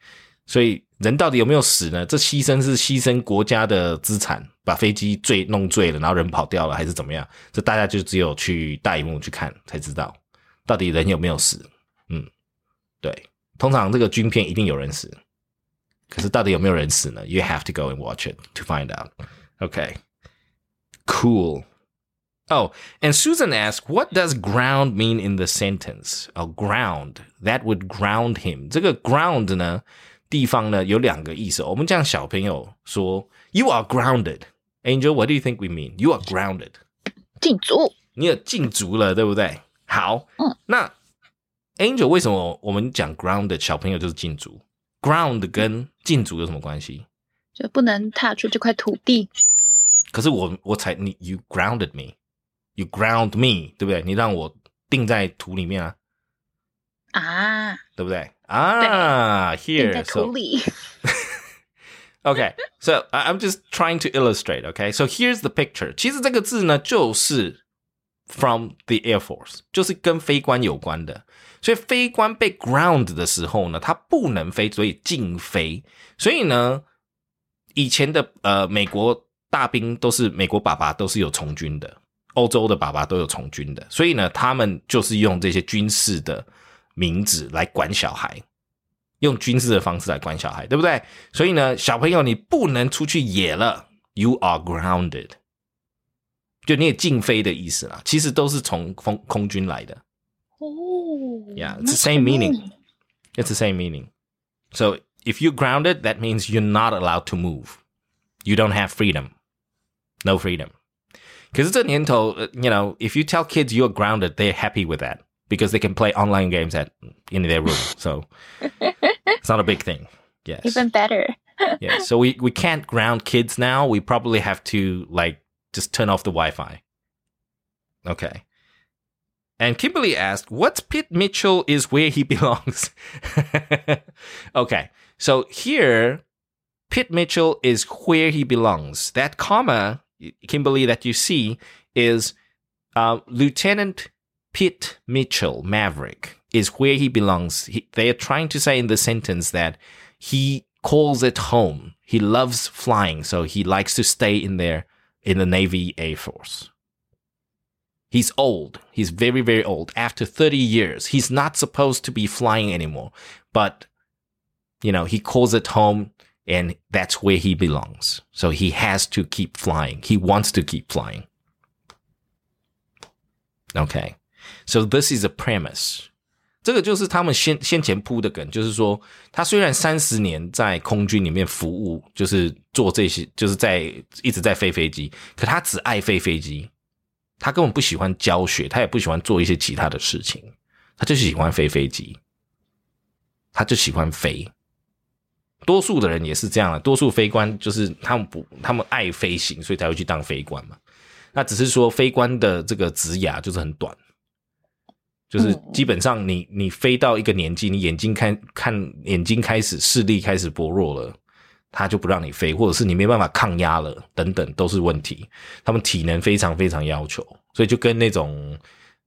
所以人到底有没有死呢？这牺牲是牺牲国家的资产，把飞机坠弄坠了，然后人跑掉了，还是怎么样？这大家就只有去大荧幕去看才知道。到底人有没有死？嗯，对，通常这个军片一定有人死，可是到底有没有人死呢？You have to go and watch it to find out. OK，cool. Oh, and Susan asked, "What does ground mean in the sentence?" Oh, ground that would ground him. 这个 ground 呢，地方呢有两个意思。我们讲小朋友说，You are grounded. Angel, what do you think we mean? You are grounded. 禁足。你有禁足了，对不对？好，嗯，那 Angel 为什么我们讲 ground 的小朋友就是禁足？ground 跟禁足有什么关系？就不能踏出这块土地。可是我我才你 you grounded me，you ground me，对不对？你让我定在土里面啊，啊，对不对？啊，here 在土里。Okay, so I'm just trying to illustrate. Okay, so here's the picture. 其实这个字呢，就是 from the Air Force，就是跟飞官有关的。所以飞官被 ground 的时候呢，他不能飞，所以禁飞。所以呢，以前的呃美国大兵都是美国爸爸都是有从军的， 欧洲的爸爸都有从军的，所以呢，他们就是用这些军事的名字来管小孩，用军事的方式来管小孩，对不对？所以呢，小朋友你不能出去野了，You are grounded。就你也禁飞的意思啦，其实都是从空空军来的。哦，Yeah, it's the same meaning. It's the same meaning. So if you're grounded, that means you're not allowed to move. You don't have freedom. No freedom. Because it's a Nintendo, uh, you know, if you tell kids you're grounded, they're happy with that because they can play online games at in their room. So it's not a big thing. Yes. Even better. yeah. So we, we can't ground kids now. We probably have to like just turn off the Wi Fi. Okay. And Kimberly asked, "What's Pitt Mitchell is where he belongs?" okay, so here, Pitt Mitchell is where he belongs. That comma Kimberly, that you see is uh, Lieutenant Pete Mitchell, Maverick, is where he belongs. He, they are trying to say in the sentence that he calls it home. He loves flying, so he likes to stay in there in the Navy Air Force. He's old. He's very, very old. After 30 years, he's not supposed to be flying anymore. But, you know, he calls it home and that's where he belongs. So he has to keep flying. He wants to keep flying. Okay. So this is a premise. 这个就是他们先先前铺的梗，就是说，他虽然三十年在空军里面服务，就是做这些，就是在一直在飞飞机，可他只爱飞飞机，他根本不喜欢教学，他也不喜欢做一些其他的事情，他就喜欢飞飞机，他就喜欢飞。 多数的人也是这样的，多数飞官就是他们不，他们爱飞行，所以才会去当飞官嘛。那只是说飞官的这个职涯就是很短，就是基本上你你飞到一个年纪，你眼睛看看眼睛开始视力开始薄弱了，他就不让你飞，或者是你没办法抗压了，等等都是问题。他们体能非常非常要求，所以就跟那种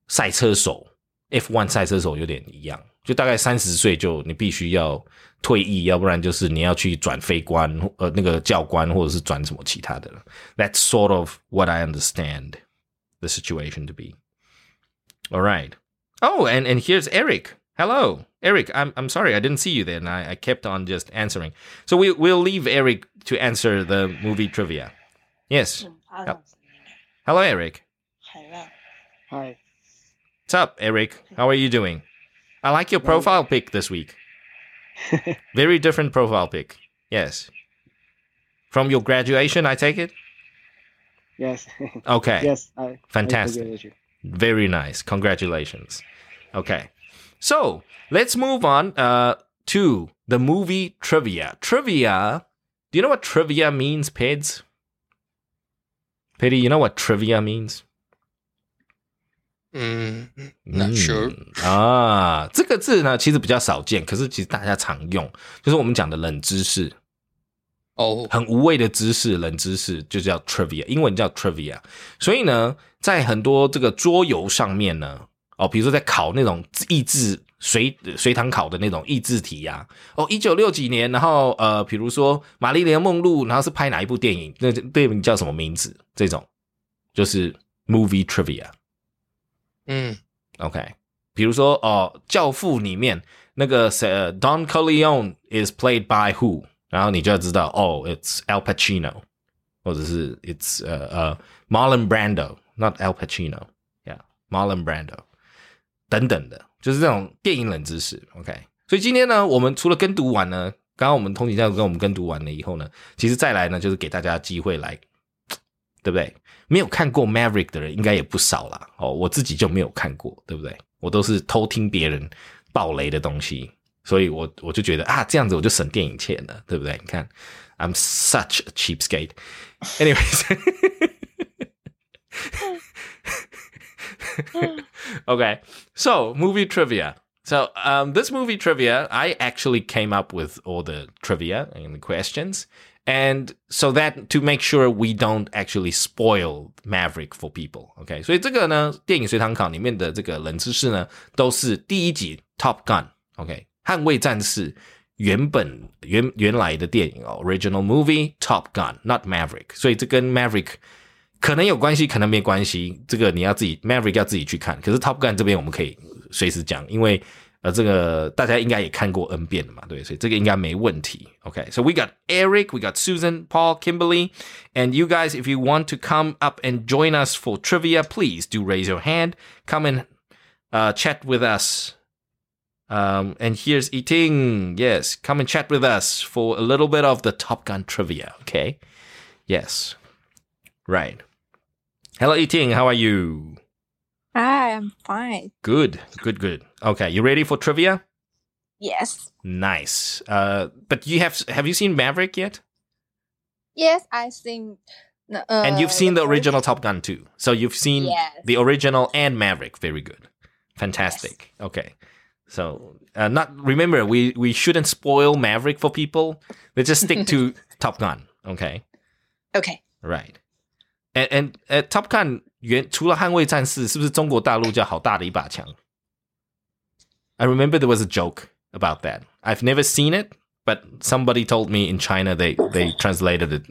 赛车手 F1 赛车手有点一样，就大概三十岁就你必须要退役，要不然就是你要去转飞官，呃，那个教官，或者是转什么其他的。That's sort of what I understand the situation to be. All right. Oh, and and here's Eric. Hello, Eric. I'm I'm sorry I didn't see you there, and I, I kept on just answering. So we we'll leave Eric to answer the movie trivia. Yes. Hello, Eric. Hi. What's up, Eric? How are you doing? I like your profile pic this week. Very different profile pic. Yes. From your graduation, I take it? Yes. Okay. yes. I, Fantastic. I agree with you. Very nice. Congratulations. Okay. So let's move on uh, to the movie trivia. Trivia. Do you know what trivia means, Peds? Pity, you know what trivia means? 嗯，Not sure。啊，这个字呢，其实比较少见，可是其实大家常用，就是我们讲的冷知识，哦，很无谓的知识，冷知识就叫 trivia，英文叫 trivia。所以呢，在很多这个桌游上面呢，哦，比如说在考那种益智随随堂考的那种益智题呀、哦，一九六几年，然后呃，比如说玛丽莲梦露，然后是拍哪一部电影？那电影叫什么名字？这种就是 movie trivia。嗯 OK，比如说哦，《教父》里面那个谁、呃 Don Corleone is played by who，然后你就要知道哦，it's Al Pacino，或者是 it's 呃呃 Marlon Brando，not Al Pacino，yeah，Marlon Brando 等等的，就是这种电影冷知识。OK，所以今天呢，我们除了跟读完呢，刚刚我们通勤教育跟我们跟读完了以后呢，其实再来呢，就是给大家机会来对不对？没有看过 Maverick 的人应该也不少啦。哦，我自己就没有看过，对不对？我都是偷听别人爆雷的东西，所以我我就觉得啊，这样子我就省电影钱了，对不对？你看，I'm such a cheapskate. Anyways. okay, so movie trivia. So um, this movie trivia, I actually came up with all the trivia and the questions, and so that to make sure we don't actually spoil Maverick for people. OK，所以这个呢，电影随堂考里面的这个冷知识呢，都是第一集 Top Gun。OK，捍卫战士原本原原来的电影哦，original movie Top Gun，not Maverick。所以这跟 Maverick 可能有关系，可能没关系，这个你要自己 Maverick 要自己去看。可是 Top Gun 这边我们可以随时讲，因为 呃这个大家应该也看过 N 遍了嘛，对，所以这个应该没问题。OK，so we got Eric, we got Susan, Paul, Kimberly, and you guys, if you want to come up and join us for trivia, please do raise your hand. Come and uh, chat with us. Um, and here's Eating. Yes, come and chat with us for a little bit of the Top Gun trivia. Okay. Yes. Right. Hello, Eating. How are you? Hi, I'm fine. Good, good, good. Okay, you ready for trivia? Yes. Nice. Uh, but you have have you seen Maverick yet? Yes, I think. Uh, and you've seen the first- original Top Gun too. So you've seen Yes. the original and Maverick. Very good. Fantastic. Okay. So uh, not remember we we shouldn't spoil Maverick for people. Let's just stick to Top Gun. Okay. Okay. Right. And and uh, Top Gun 原除了捍卫战士，是不是中国大陆叫好大的一把枪 ？I remember there was a joke about that. I've never seen it, but somebody told me in China they they translated it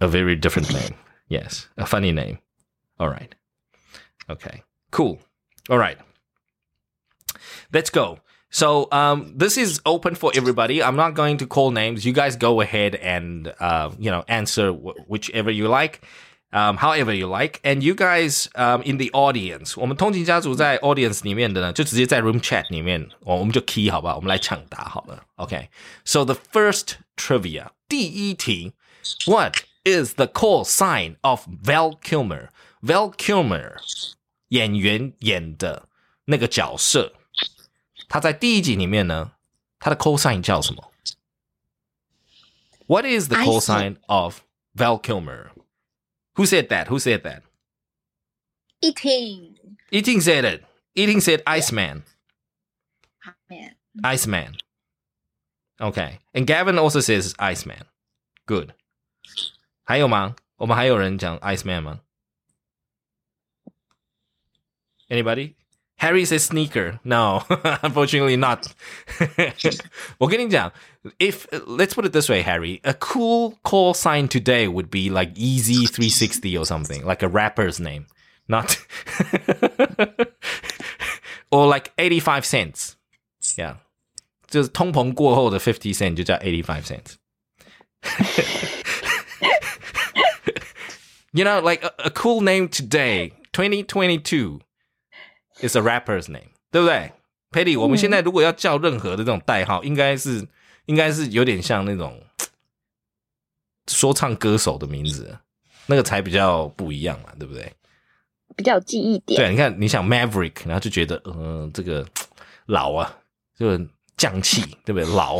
a very different name. Yes, a funny name. All right. Okay. Cool. All right. Let's go. So um, this is open for everybody. I'm not going to call names. You guys go ahead and uh, you know answer wh- whichever you like, um, however you like. And you guys um, in the audience，我们通勤家族在 audience 里面的呢，就直接在 room chat 里面，哦，我们就 key 好吧，我们来抢答好了。OK。So the first trivia，第一题，What is the call sign of Val Kilmer？Val Kilmer 演员演的那个角色。他在第一集里面呢，他的 call sign 叫什么？What is the I call see. sign of Val Kilmer? Who said that? Who said that? Eating. Eating said it. Eating said Iceman. Man. Iceman. Okay. And Gavin also says Iceman. Good. 还有吗？我们还有人讲 Iceman 吗？Anybody? Harry says sneaker. No, unfortunately not. 我跟你讲, if let's put it this way, Harry, a cool call sign today would be like Easy 360 or something, like a rapper's name, not or like 85 cents. Yeah. 就是通膨过后的 fifty cent 就叫 eighty five cents. you know, like a, a cool name today, twenty twenty two, is a rapper's name，对不对？Patty，我们现在如果要叫任何的这种代号，应该是应该是有点像那种说唱歌手的名字，那个才比较不一样嘛，对不对？比较有记忆点。对，你看，你想 Maverick，然后就觉得，呃，这个老啊，就匠气，对不对？老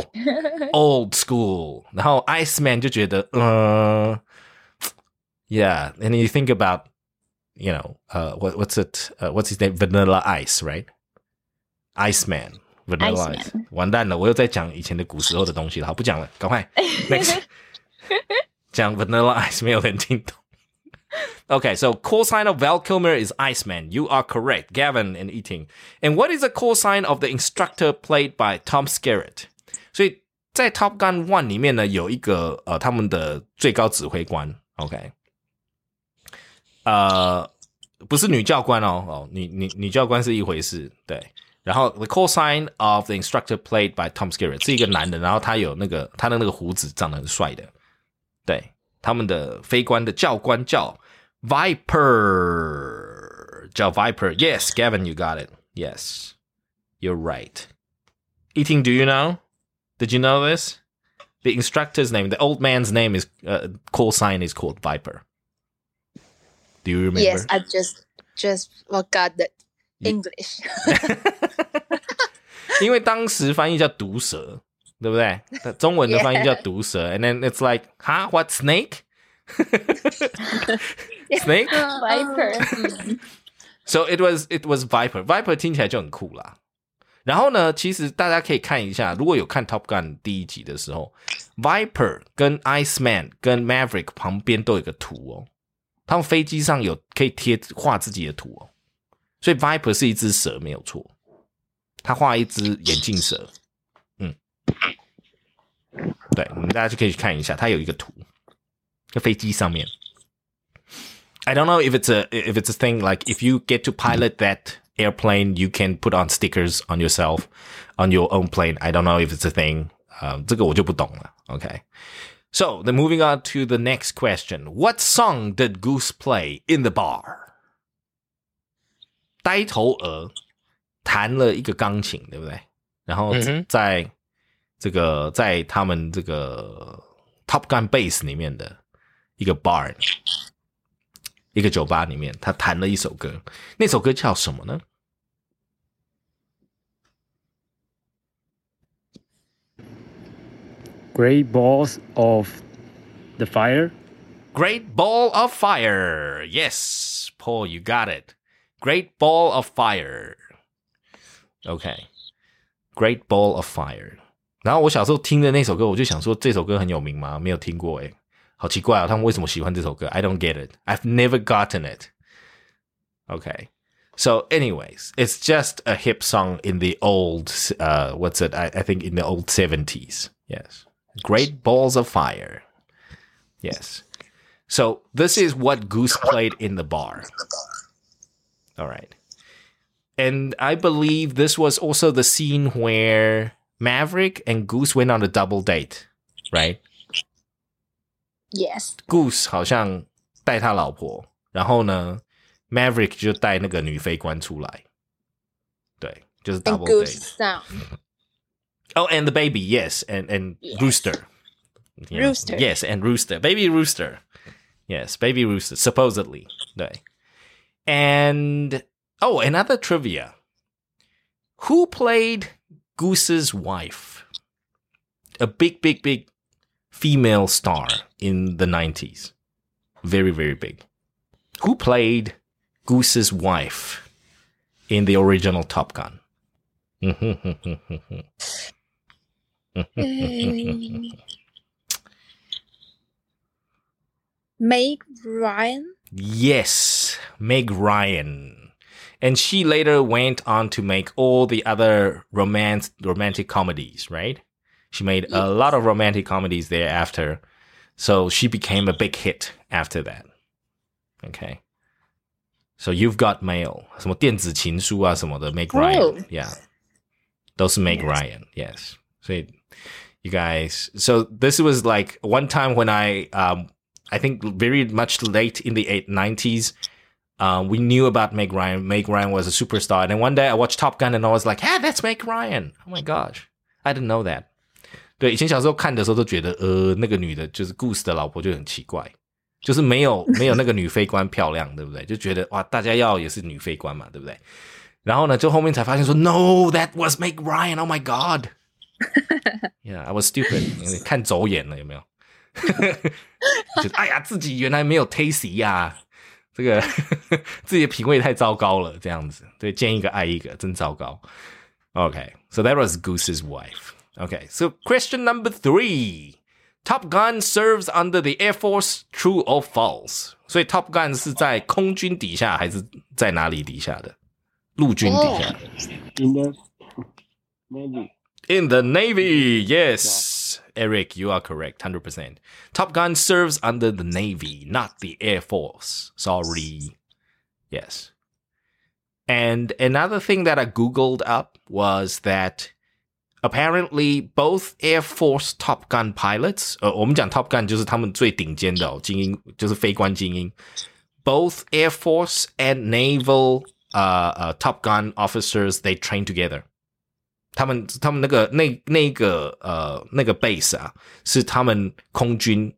old school，然后 Iceman 就觉得，呃，yeah，and you think about。 you know, uh, what, what's it? Uh, what's his name? Vanilla Ice, right? Iceman, Vanilla Ice。完蛋了，我又在讲以前的古时候的东西了。好，不讲了，赶快 next 讲 Vanilla Ice 没有人听懂。Okay, so call sign of Val Kilmer is Iceman. You are correct, Gavin and Eating. And what is the call sign of the instructor played by Tom Skerritt? 所以在 Top Gun One 里面呢，有一个呃他们的最高指挥官，OK，呃，不是女教官哦，哦，女女女教官是一回事，对。然后 the call sign of the instructor played by Tom Skerritt 是一个男的，然后他有那个他的那个胡子长得很帅的，对。他们的飞官的教官叫 Viper，叫 Viper。Yes, Gavin, you got it. Yes, you're right. Eating, do you know? Did you know this? The instructor's name, the old man's name is uh, call sign is called Viper. Do you remember? Yes, I just just forgot the English. 因为当时翻译叫毒蛇，对不对？中文的翻译叫毒蛇，and then it's like, huh, what snake? snake? Viper， So it was it was Viper. Viper 听起来就很酷啦。然后呢，其实大家可以看一下，如果有看 Top Gun 第一集的时候，Viper 跟 Iceman 跟 Maverick 旁边都有一个图哦， 他们飞机上有可以贴画自己的图哦，所以 Viper 是一只蛇没有错，他画一只眼镜蛇，嗯，对，你们大家就可以去看一下，它有一个图，在飞机上面。I don't know if it's a if it's a thing like if you get to pilot that airplane, you can put on stickers on yourself on your own plane. I don't know if it's a thing. 呃，这个我就不懂了。Okay. So then moving on to the next question. What song did Goose play in the bar? 呆头鹅弹了一个钢琴，对不对？然后嗯哼在这个在他们这个 Top Gun Base 里面的一个 bar 一个酒吧里面，他弹了一首歌，那首歌叫什么呢？ Great balls of the fire. Great Ball of Fire. Yes, Paul, you got it. Great Ball of Fire. OK, Great Ball of Fire. 然后我小时候听的那首歌，我就想说这首歌很有名吗？没有听过诶，好奇怪啊！他们为什么喜欢这首歌？I don't get it. I've never gotten it. Okay. So, anyways, it's just a hip song in the old, uh, what's it? I, I think in the old 70s. Yes. Great Balls of Fire. Yes. So, this is what Goose played in the bar. All right. And I believe this was also the scene where Maverick and Goose went on a double date, right? Yes. Goose 好像带他老婆，然后呢，Maverick 就带那个女飞官出来，对，就是 And double goose date。 Oh, and the baby, yes, and and Yes. Rooster, You know, Rooster. yes, and Rooster, baby Rooster, yes, baby Rooster, supposedly, And oh, another trivia: Who played Goose's wife? A big, big, big female star in the nineties, very, very big. Who played Goose's wife in the original Top Gun? Meg Ryan. Yes, Meg Ryan. And she later went on to make all the other romance romantic comedies, right? She made a lot of romantic comedies thereafter. So she became a big hit after that. Okay. So you've got mail. 什么电子情书啊什么的 Meg Ryan. Oh. Yeah. Those Meg Ryan. Yes. So you guys so this was like one time when I um I think very much late in the eight nineties. Um, we knew about Meg Ryan. Meg Ryan was a superstar. And then one day I watched Top Gun and I was like, hey, that's Meg Ryan. Oh my gosh. I didn't know that. 对，以前小时候看的时候都觉得，呃，那个女的就是 Goose 的老婆就很奇怪，就是没有没有那个女飞官漂亮，对不对？就觉得哇，大家要也是女飞官嘛，对不对？然后呢，就后面才发现说，No, that was Meg Ryan. Oh my god. Yeah, I was stupid. 看走眼了，有没有？觉得哎呀，自己原来没有 tasty 呀、这个自己的品味太糟糕了，这样子，对，见一个爱一个，真糟糕。Okay, so that was Goose's wife. Okay, so question number three. Top Gun serves under the Air Force, true or false? 所以 Top Gun 是在空军底下还是在哪里底下的？陆军底下的。 In the Navy. In the Navy, yes. Eric, you are correct, 100%. Top Gun serves under the Navy, not the Air Force. Sorry. Yes. And another thing that I Googled up was that apparently both Air Force Top Gun pilots, 呃，我们讲 Top Gun 就是他们最顶尖的、哦、精英，就是飞官精英。Both Air Force and Naval uh, uh, Top Gun officers they train together. 他们他们那个那那个呃那个 base 啊，是他们空军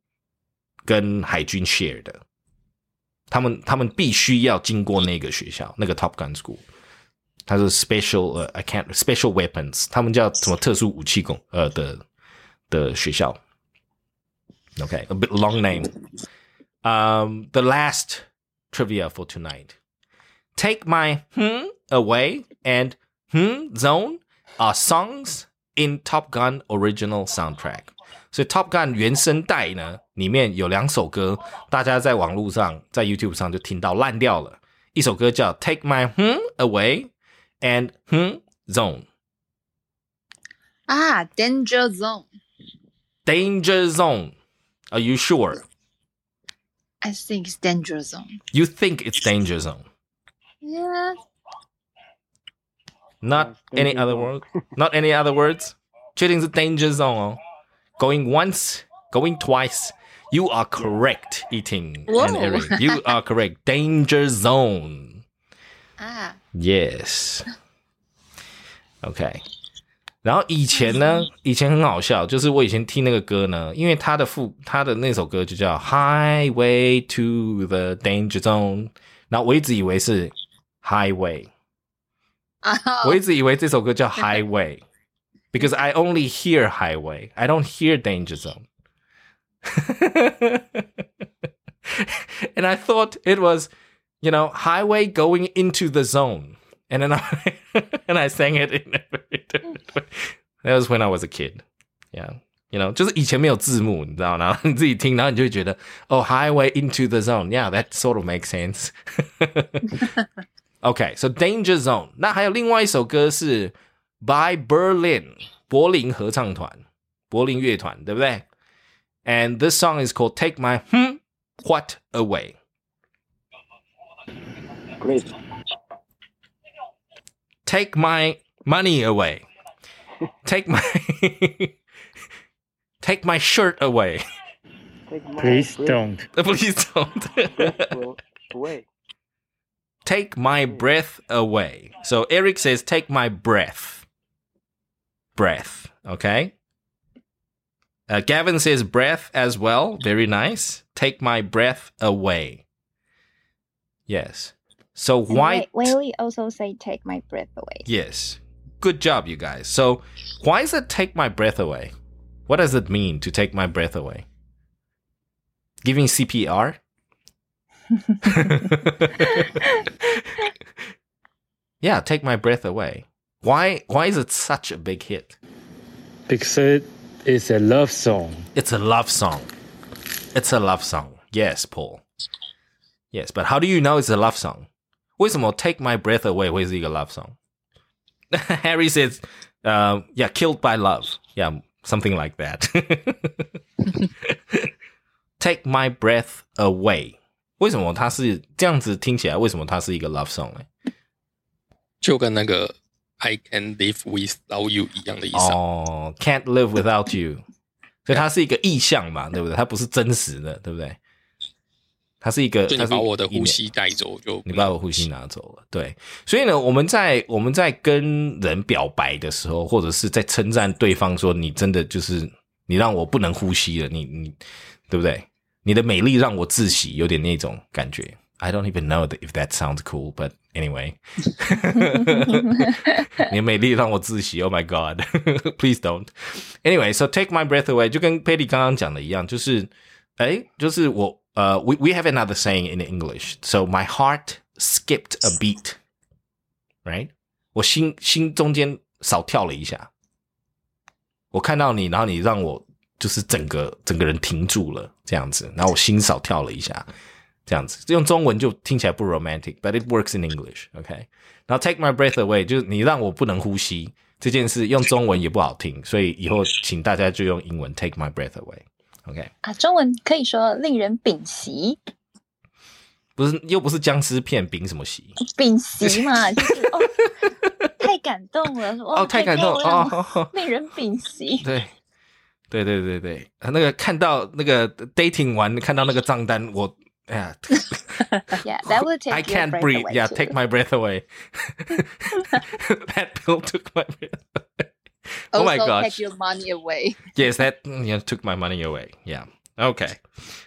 跟海军 share 的。他们他们必须要经过那个学校，那个 Top Gun School。它是 special 呃、I can't special weapons，他们叫什么特殊武器工呃的的学校。Okay, a bit long name. Um, the last trivia for tonight. Take my hmm away and hmm zone are songs in Top Gun original soundtrack. 所以 Top Gun 原声带呢，里面有两首歌，大家在网络上、在 YouTube 上就听到烂掉了。一首歌叫 Take My Hmm Away and Hmm Zone。 Ah, Danger Zone. Danger Zone. Are you sure? I think it's Danger Zone. You think it's Danger Zone? Yeah. Not Yes, any Danger other Zone. word? Not any other words? 确定是 Danger Zone 哦。Going once, going twice. You are correct, Eating Whoa. and Eric. You are correct. Danger Zone. Ah. Yes. Okay. 然后以前呢，以前很好笑，就是我以前听那个歌呢，因为他的副他的那首歌就叫 Highway to the Danger Zone，然后我一直以为是 Highway， 啊，我一直以为这首歌叫 Highway because I only hear Highway, I don't hear Danger Zone. and I thought it was, you know, highway going into the zone. And then I and I sang it in a very different way. That was when I was a kid. Yeah. You know, 就是以前没有字幕，你知道，然后你自己听，然后你就会觉得，哦、oh,，highway into the zone. Yeah, that sort of makes sense. okay, so Danger Zone. 那还有另外一首歌是 By Berlin 柏林合唱团，柏林乐团，对不对？And this song is called Take My Hmm What Away. Please. Take my money away. Take my Take my shirt away. Take my Please breath don't. Please don't. away. take my breath away. So Eric says, take my breath. Breath. Okay. Uh, Gavin says breath as well. Very nice. Take my breath away. Yes. So why? Whaley also say take my breath away. Yes. Good job, you guys. So why is it take my breath away? What does it mean to take my breath away? Giving CPR? yeah, take my breath away. Why why is it such a big hit? Because it is a love song. It's a love song. It's a love song. Yes, Paul. Yes, but how do you know it's a love song? 为什么 Take My Breath Away 会是一个 love song? Harry says, uh, yeah, killed by love. Yeah, something like that. Take My Breath Away. 为什么它是这样子听起来？为什么它是一个 love song 呢？就跟那个 I can live without you 一样的意思啊。哦，Can't live without you，所以它是一个意象嘛，对不对？它不是真实的，对不对？它是一个，它是就你把我的呼吸带走，就你把我呼吸拿走了，对。所以呢，我们在我们在跟人表白的时候，或者是在称赞对方说你真的就是你让我不能呼吸了，你你对不对？你的美丽让我窒息，有点那种感觉。I don't even know if that sounds cool, but anyway，你的美丽让我窒息。Oh my god! Please don't. Anyway, so take my breath away，就跟 Patty 刚刚讲的一样，就是哎，就是我呃、，we we have another saying in English. So my heart skipped a beat, right? 我心心中间少跳了一下。我看到你，然后你让我就是整个整个人停住了，这样子，然后我心少跳了一下，这样子。用中文就听起来不 romantic，but it works in English. OK，然后 take my breath away 就是你让我不能呼吸这件事，用中文也不好听，所以以后请大家就用英文 take my breath away. OK，啊，中文可以说令人屏息，不是又不是僵尸片，屏什么息？屏息嘛，就是哦，太感动了，哦，太感动哦，哦，令人屏息。对，对对对对，啊那个看到那个 dating 完看到那个账单，我哎呀 Yeah, that will take I your can't breath breathe. away Yeah, too. take my breath away. that pill took my breath away. Oh my Also gosh. take your money away. Yes, that mm, yeah, took my money away. Yeah. Okay.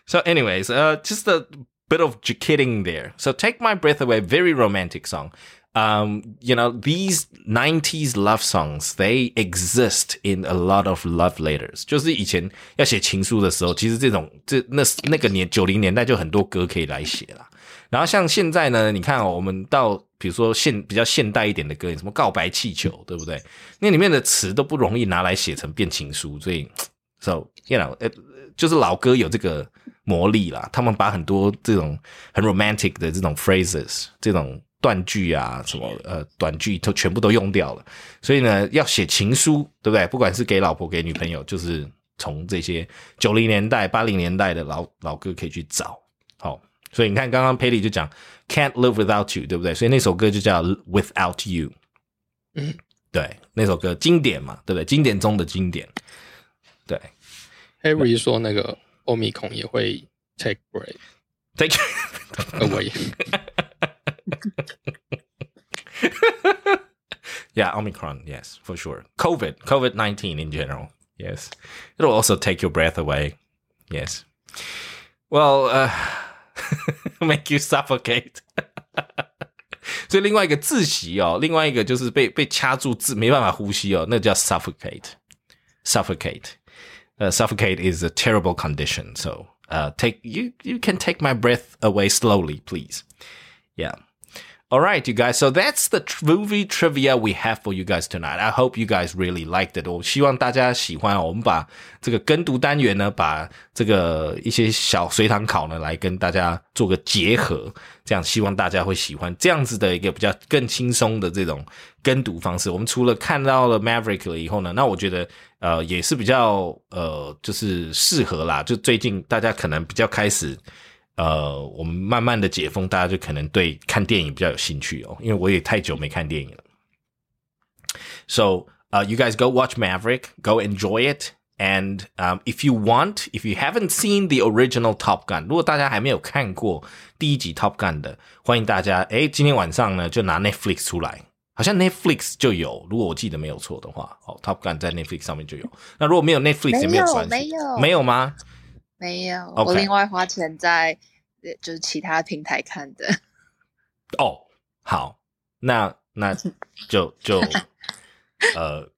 So, anyways, uh, just a bit of j- kidding there. So, take my breath away. Very romantic song. Um, you know, these 90s love songs, they exist in a lot of love letters. 就是以前要写情书的时候，其实这种这那那个年九零年代就很多歌可以来写啦。然后像现在呢，你看哦，我们到比如说现比较现代一点的歌，什么告白气球，对不对？那里面的词都不容易拿来写成变情书，所以 so you know，呃，就是老歌有这个魔力啦。他们把很多这种很 romantic 的这种 phrases，这种断句啊，什么呃短句都全部都用掉了。所以呢，要写情书，对不对？不管是给老婆给女朋友，就是从这些九零年代、八零年代的老老歌可以去找。好，所以你看，刚刚 Patty 就讲 Can't live without you，对不对？所以那首歌就叫 Without You。嗯，对，那首歌经典嘛，对不对？经典中的经典。对 Harry 说那个欧米孔也会 take break，Take away，Yeah, Omicron. Yes, for sure. COVID, COVID nineteen in general. Yes, it'll also take your breath away. Yes. Well, uh, make you suffocate. 所以另外一个窒息哦，另外一个就是被被掐住窒没办法呼吸哦，那叫 suffocate。suffocate. Uh, suffocate is a terrible condition. So uh, take you you can take my breath away slowly, please. Yeah. All right, you guys. So that's the movie trivia we have for you guys tonight. I hope you guys really liked it. 我希望大家喜欢。我们把这个跟读单元呢，把这个一些小随堂考呢，来跟大家做个结合，这样希望大家会喜欢这样子的一个比较更轻松的这种跟读方式。我们除了看到了 Maverick 了以后呢，那我觉得呃也是比较呃就是适合啦。就最近大家可能比较开始。呃，我们慢慢的解封，大家就可能对看电影比较有兴趣哦，因为我也太久没看电影了。So, uh, you guys go watch Maverick, go enjoy it. And um, if you want, if you haven't seen the original Top Gun，如果大家还没有看过第一集 Top Gun 的，欢迎大家，诶，今天晚上呢就拿 Netflix 出来，好像 Netflix 就有，如果我记得没有错的话，哦，Top Gun 在 Netflix 上面就有。那如果没有 Netflix 也没有关系，没有没有吗？没有我另外花钱在呃就是其他平台看的。哦，好，那那就就 呃，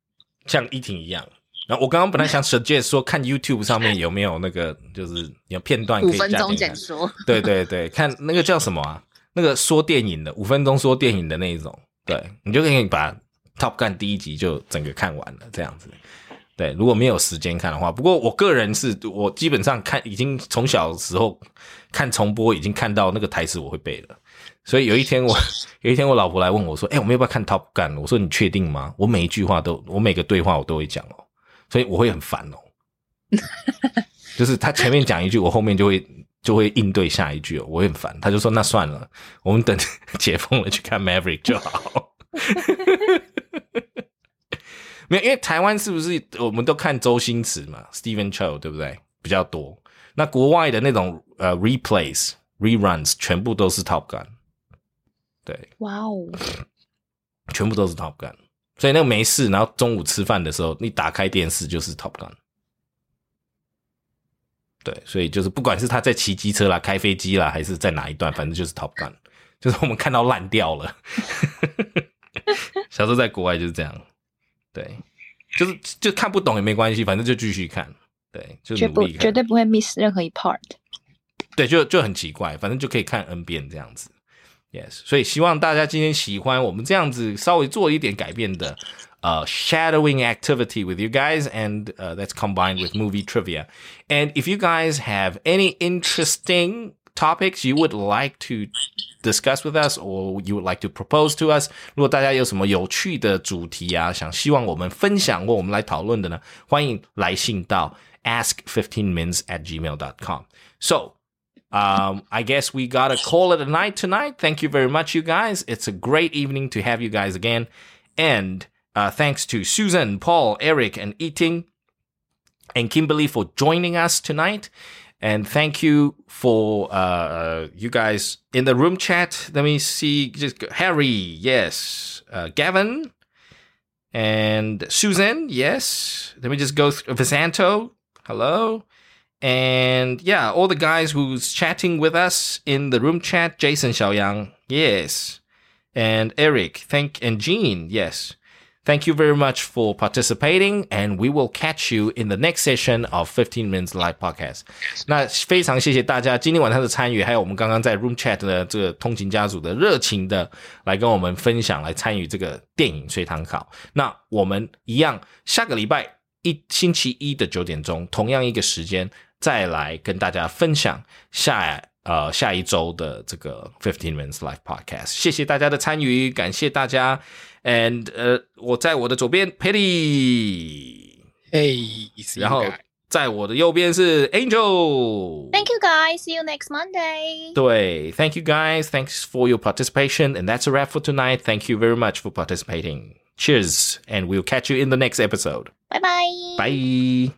像依婷一样。然后我刚刚本来想 suggest 说，看 YouTube 上面有没有那个，就是有片段可以五分钟加点看。解说，对对对，看那个叫什么啊？那个说电影的，五分钟说电影的那一种，对你就可以把 Top Gun 第一集就整个看完了，这样子。对，如果没有时间看的话，不过我个人是我基本上看已经从小时候看重播，已经看到那个台词我会背了。所以有一天我有一天我老婆来问我说：“哎、我们要不要看 Top Gun？” 我说：“你确定吗？”我每一句话都，我每个对话我都会讲哦，所以我会很烦哦。就是他前面讲一句，我后面就会就会应对下一句哦，我会很烦。他就说：“那算了，我们等解封了去看 Maverick 就好。” 没有，因为台湾是不是我们都看周星驰嘛，Steven Chow 对不对？比较多。那国外的那种呃 replays reruns 全部都是 Top Gun，对，哇哦，全部都是 Top Gun。所以那个没事，然后中午吃饭的时候，你打开电视就是 Top Gun。对，所以就是不管是他在骑机车啦、开飞机啦，还是在哪一段，反正就是 Top Gun，就是我们看到烂掉了。小时候在国外就是这样，对，就是就看不懂也没关系，反正就继续看，对，就绝不努力看绝对不会 miss 任何一 part。对，就就很奇怪，反正就可以看 N 遍这样子。Yes，所以希望大家今天喜欢我们这样子稍微做一点改变的呃 shadowing activity with you guys, and uh, that's combined with movie trivia. And if you guys have any interesting topics you would like to discuss with us or you would like to propose to us，如果大家有什么有趣的主题啊，想希望我们分享或我们来讨论的呢，欢迎来信到 ask fifteen mins at gmail dot com. So. Um, I guess we gotta call it a night tonight. Thank you very much, you guys. It's a great evening to have you guys again. And uh, thanks to Susan, Paul, Eric, and Eating and Kimberly for joining us tonight. And thank you for uh, you guys in the room chat. Let me see. Just Harry, yes. Uh, Gavin and Susan, yes. Let me just go through Visanto. Hello. And yeah, all the guys who's chatting with us in the room chat, Jason Xiaoyang, yes. And Eric, thank and Jean, yes. Thank you very much for participating, and we will catch you in the next session of 15 Minutes Live Podcast. 那非常谢谢大家今天晚上的参与，还有我们刚刚在 Room Chat 的这个通勤家族的热情的来跟我们分享，来参与这个电影随堂考。那我们一样，下个礼拜一星期一的九点钟，同样一个时间，再来跟大家分享下呃下一周的这个 Fifteen Minutes Live Podcast。谢谢大家的参与，感谢大家。 And 呃，我在我的左边 Petty，嘿，然后在我的右边是 Angel。 Thank you guys. See you next Monday. 对，Thank you guys. Thanks for your participation, and that's a wrap for tonight. Thank you very much for participating. Cheers, and we'll catch you in the next episode. Bye bye. Bye.